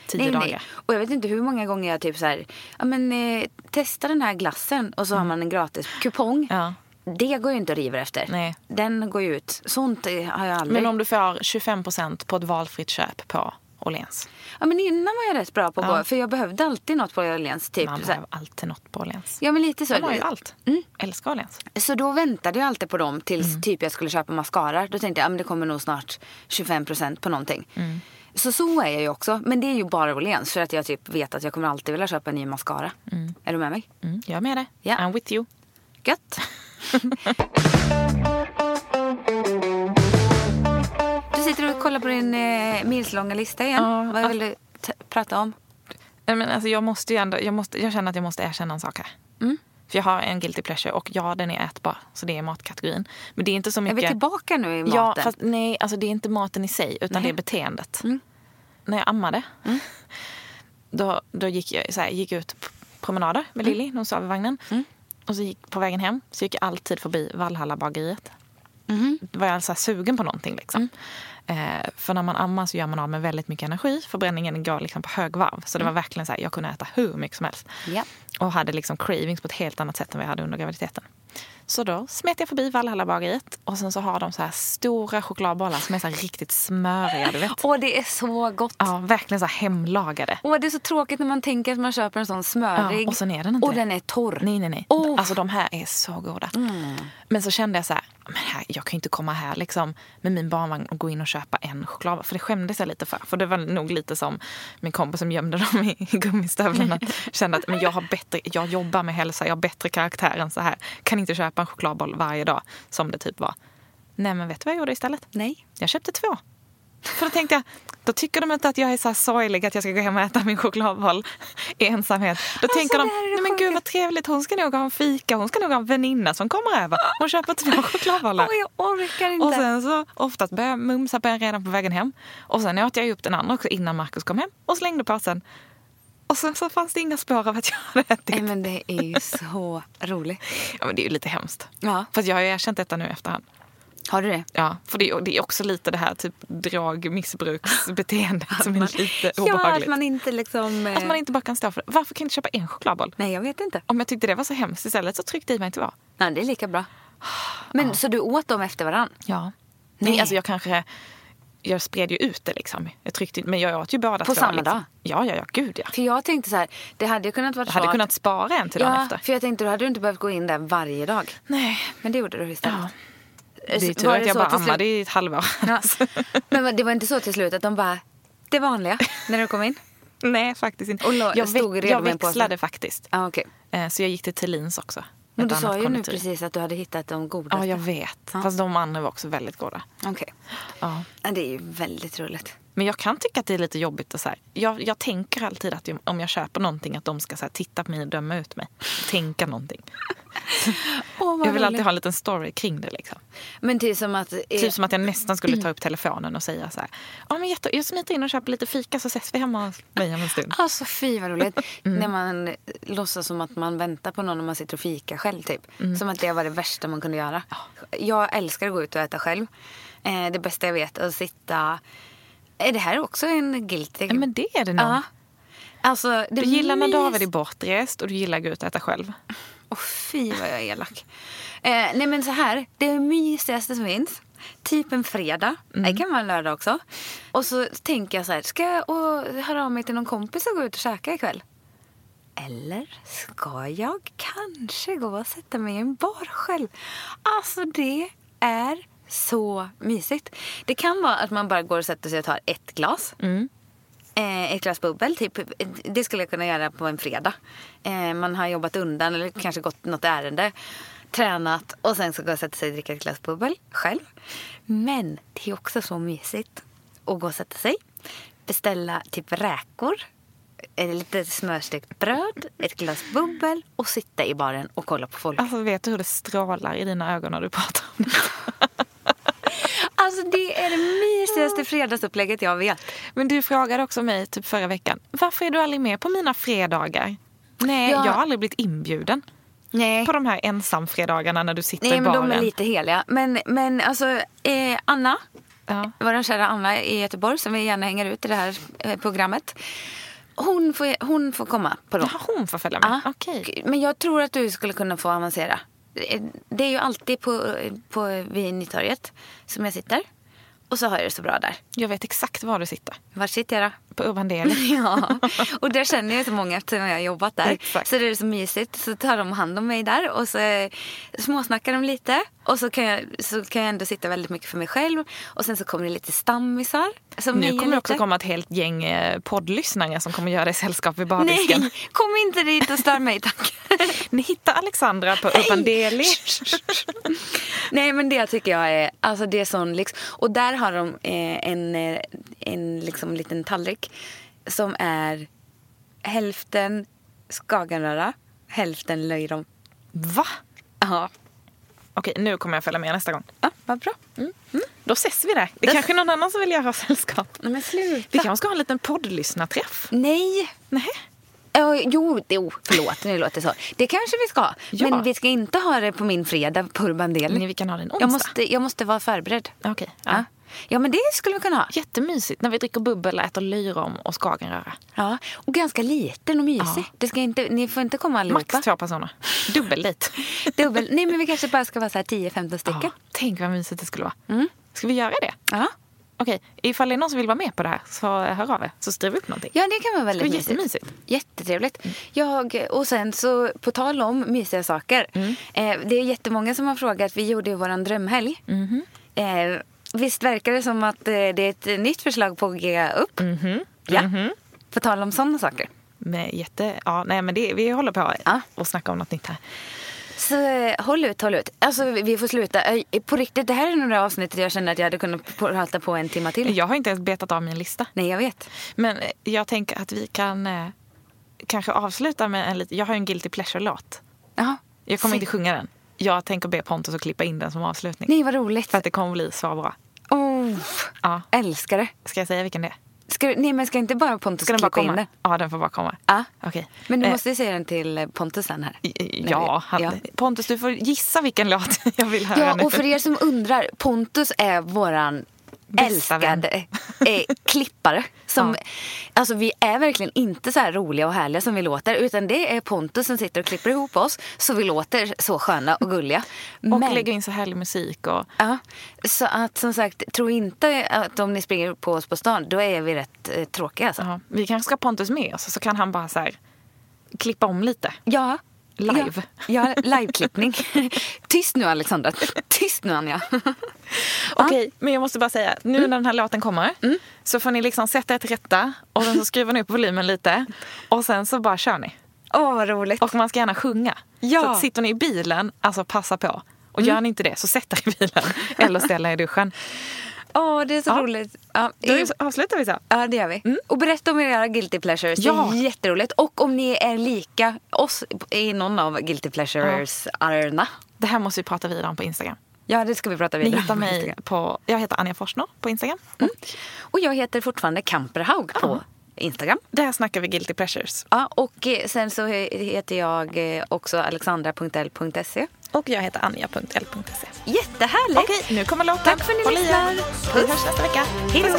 tio Nej, dagar. nej. Och jag vet inte hur många gånger jag typ så här, ja men eh, testa den här glassen och så har man en gratis kupong. Ja. Det går ju inte att riva efter. Nej. Den går ju ut. Sånt eh, har jag aldrig. Men om du får 25 på ett valfritt köp på Åhléns. Ja men innan var jag rätt bra på att Ja. gå. För jag behövde alltid något på Åhléns. Typ. Man behöver alltid något på Åhléns. ja men lite så. De har ju allt. Älskar Åhléns. Så då väntade jag alltid på dem tills Mm. typ jag skulle köpa mascara. Då tänkte jag att det kommer nog snart 25% på någonting. Mm. Så så är jag ju också. Men det är ju bara Åhléns. För att jag typ vet att jag kommer alltid vilja köpa en ny mascara. Är du med mig? Mm, jag är med dig. Ja. I'm with you. Gött. du sitter och kollar på din eh, milslånga lista igen. Ja, Vad vill du t- prata om? Nej, Men alltså, jag, måste ju ändå, jag, måste, jag känner att jag måste erkänna en sak här. Mm. För jag har en guilty pleasure och ja, den är ätbar. Så det är matkategorin. Men det är inte så Är mycket... vi tillbaka nu i maten? Ja, fast nej, alltså det är inte maten i sig utan det är beteendet. När jag ammade, då, då gick jag så här, gick ut promenader med Lilly när hon sov i vagnen. Och så gick på vägen hem så gick jag alltid förbi Valhalla-bageriet. Då var jag så här sugen på någonting. Liksom. Eh, för när man ammar så gör man av med väldigt mycket energi. Förbränningen går liksom på högvarv. Så det var verkligen så här, jag kunde äta hur mycket som helst. Ja. Och hade liksom cravings på ett helt annat sätt än vad jag hade under graviditeten. Så då smet jag förbi Valhalla-bageriet och sen så har de så här stora chokladbollar som är så riktigt smöriga, du vet. Åh, det är så gott. Ja, verkligen så hemlagade. Åh, det är så tråkigt när man tänker att man köper en sån smörig. Ja, och sen är den inte Och det. den är torr. Nej, nej, nej. Oh. Mm. Alltså de här är så goda. Men så kände jag så här, men här, jag kan ju inte komma här liksom med min barnvagn och gå in och köpa en choklad. För det skämdes jag lite för. För det var nog lite som min kompis som gömde dem i, i gummistövlarna. Kände att men jag, har bättre, jag jobbar med hälsa, jag har bättre karaktär än så här. Kan inte köpa en chokladboll varje dag som det typ var. Nej men vet du vad jag gjorde istället? Nej. Jag köpte två. För då tänkte jag, då tycker de inte att jag är så här sorglig att jag ska gå hem och äta min chokladboll i ensamhet. Då tänker de, nej men gud vad trevligt, hon ska nog ha en fika, hon ska nog ha en väninna som kommer över. Hon köper två chokladbollar. Åh, jag orkar inte. Och sen så oftast började jag mumsa på en redan på vägen hem. Och sen åt jag upp den andra också innan Markus kom hem och slängde påsen. Och sen så fanns det inga spår av att jag hade ätit. Nej, men det är ju så roligt. Ja men det är ju lite hemskt. Ja. Fast jag har ju erkänt detta nu efterhand. Har du det? Ja, för det är, det är också lite det här typ drogmissbruksbeteendet som är lite Ja, obehagligt. att man inte liksom... eh, Att man inte bara kan stå för det. Varför kan jag inte köpa en chokladboll? Nej, jag vet inte. Om jag tyckte det var så hemskt istället så tryckte i mig till var. Nej, det är lika bra. Men så du åt dem efter varann? Ja. Nej. Nej. Alltså jag kanske... Jag spred ju ut det liksom. Jag tryckte, men jag åt ju båda På två. samma liksom. dag? Ja, ja, ja. Gud ja. För jag tänkte så här, det hade ju kunnat vara Jag hade kunnat spara en till dagen Ja, efter. för jag tänkte då hade du inte behövt gå in där varje dag. Nej. Men det gjorde du istället. Ja. Det är tur att jag bara ammade i ett halvår. Ja. Men vad- det var inte så till slut att de bara, det vanliga, när du kom in? Nej, faktiskt inte. Och la- jag stod jag växlade faktiskt. Ja, okej. Eh, Så jag gick till Thulins också. Men du sa ju nu konditori. precis att du hade hittat de godaste. Ja, jag vet. Ja. Fast de andra var också väldigt goda. Okej. Ja. Ja, Det är ju väldigt roligt. Men jag kan tycka att det är lite jobbigt. att så här, jag, jag tänker alltid att om jag köper någonting att de ska så här, titta på mig och döma ut mig. Tänka någonting. Åh, Jag vill alltid ha en liten story kring det. Liksom. Men det är som att... eh, Typ som att jag nästan skulle ta upp telefonen och säga så här. Ja, men jätte, jag smiter in och köper lite fika så ses vi hemma hos mig om en stund. Alltså fy vad roligt. Mm. När man låtsas som att man väntar på någon och man sitter och fikar själv typ. Mm. Som att det var det värsta man kunde göra. Jag älskar att gå ut och äta själv. Eh, det bästa jag vet är att sitta... Är det här också en guilty? Ja, men det är det nog. Ja. Alltså, det Du gillar när David är bortrest och du gillar att gå ut och äta själv. Åh fy vad jag är elak. Eh, nej men så här, det mysigaste som finns. Typ en fredag. Det kan vara en lördag också. Och så tänker jag så här, ska jag och höra av mig till någon kompis och gå ut och käka ikväll? Eller ska jag kanske gå och sätta mig i en bar själv? Alltså det är så mysigt. Det kan vara att man bara går och sätter sig och tar ett glas. Eh, ett glas bubbel, typ. Det skulle jag kunna göra på en fredag. Eh, man har jobbat undan eller kanske gått något ärende. Tränat och sen så gå och sätta sig och dricka ett glas bubbel själv. Men det är också så mysigt att gå och sätta sig. Beställa typ räkor. Lite smörstekt bröd, ett glas bubbel och sitta i baren och kolla på folk. Alltså vet du hur det strålar i dina ögon när du pratar om det? Alltså det är det mysigaste fredagsupplägget jag vet. Men du frågade också mig typ förra veckan. Varför är du aldrig med på mina fredagar? Nej, Ja. jag har aldrig blivit inbjuden. Nej. På de här ensamfredagarna när du sitter Nej i men baren. de är lite heliga. Men, men alltså eh, Anna, Ja. vår kära Anna i Göteborg som vi gärna hänger ut i det här eh, programmet. Hon får, hon får komma på dem. Jaha, hon får följa med? Ja. Okej. Men jag tror att du skulle kunna få avancera. Eh, Det är ju alltid på, på, vid Nytorget som jag sitter. Och så har jag det så bra där. Jag vet exakt var du sitter. Var sitter jag då? På Urban Deli. Ja, och där känner jag så många eftersom jag har jobbat där. Exakt. Så det är så mysigt. Så tar de hand om mig där och så eh, småsnackar de lite. Och så kan, jag, så kan jag ändå sitta väldigt mycket för mig själv. Och sen så kommer det lite stammisar. Som Nu kommer det också komma ett helt gäng eh, poddlyssnare som kommer göra dig sällskap vid bardisken. Nej, kom inte dit och stör mig tack. Ni hittar Alexandra på Urban Deli. Nej men det tycker jag är, alltså det är sån lyx. Och där har de eh, en, eh, en liksom liten tallrik som är hälften skagenröra, hälften löjrom. Va? Ja, Okej, nu kommer jag följa med nästa gång. ja vad bra. Då ses vi där. Det är kanske någon annan som vill göra sällskap. Nej men sluta. Vi kanske ska ha en liten poddlyssnarträff. Nej. Nej. Ja, jo, jo, förlåt, nu låter det så. Det kanske vi ska. Ja. Men vi ska inte ha det på min fredag på Urban Deli. Nej, vi kan ha den onsdag. Jag måste, jag måste vara förberedd. Okej. Ja. Ja. Ja, men det skulle vi kunna ha. Jättemysigt när vi dricker bubbel, äter löjrom och skagenröra. Ja, och ganska liten och mysig. Det ska inte, ni får inte komma allihopa. Max två personer. Dubbeldejt. Dubbel. Nej, men vi kanske bara ska vara så här 10-15 stycken. Ja, tänk vad mysigt det skulle vara. Ska vi göra det? Ja. Okej, ifall det är någon som vill vara med på det här så hör av er. Så skriver vi upp någonting. Ja, det kan vara väldigt mysigt. jättemysigt. Jättetrevligt. Jag, och sen så, på tal om mysiga saker. Eh, det är jättemånga som har frågat. Vi gjorde ju vår drömhelg. Eh, visst verkar det som att eh, det är ett nytt förslag på G upp? Ja. På tal om sådana saker. Med jätte... Ja, nej men det, vi håller på Ja. och snackar om något nytt här. Så eh, håll ut, håll ut. Alltså vi får sluta. Eh, På riktigt, det här är nog det avsnittet jag känner att jag hade kunnat prata på en timme till. Jag har inte ens betat av min lista. Nej, jag vet. Men jag tänker att vi kan eh, kanske avsluta med en liten... Jag har ju en guilty pleasure-låt. Jag kommer inte sjunga den. Jag tänker be Pontus att klippa in den som avslutning. Nej, vad roligt. För att det kommer bli så bra. Oh, Ja. älskar det. Ska jag säga vilken det är? Ska, du- nej, men ska inte bara Pontus Ska den bara klippa in komma? den? Ja, den får bara komma. Ja. Okej. Men du Eh, måste ju säga den till Pontus sen här. Ja, han, Ja. Pontus du får gissa vilken låt jag vill höra Ja, nu. och för er som undrar, Pontus är våran. Älskade eh, klippare. Som, Ja. Alltså vi är verkligen inte så här roliga och härliga som vi låter. Utan det är Pontus som sitter och klipper ihop oss. Så vi låter så sköna och gulliga. Och Men- lägga in så härlig musik. Och, Ja, så att som sagt, tro inte att om ni springer på oss på stan, då är vi rätt eh, tråkiga alltså. ja, vi kanske ska ha Pontus med oss så kan han bara så här, klippa om lite. Ja. Live. Ja, ja liveklippning. Tyst nu Alexandra. Tyst nu Anja. Okej, men jag måste bara säga, nu när den här låten kommer så får ni liksom sätta er till rätta och sen så skruvar ni upp volymen lite och sen så bara kör ni. Åh, vad roligt. Och man ska gärna sjunga. Ja. Så sitter ni i bilen, alltså passa på. Och gör ni inte det så sätt er i bilen eller ställ er i duschen. Åh, det är så Ja. roligt. Ja, Då är- avslutar vi så. Ja, det gör vi. Och berätta om era guilty pleasures. Ja. Det är jätteroligt. Och om ni är lika oss i någon av guilty pleasures-arna. Det här måste vi prata vidare om på Instagram. Ja, det ska vi prata Ni vidare hittar om på mig på, jag heter Anja Forsner på Instagram. Och Och jag heter fortfarande Kamperhaug på Instagram. där snackar vi guilty pleasures. Ja, och eh, sen så he- heter jag eh, också alexandra.l.se. Och jag heter anja.l.se. Jättehärligt! Okej, nu kommer låten. Tack för att ni lyssnar. Vi hörs nästa vecka. Hej då.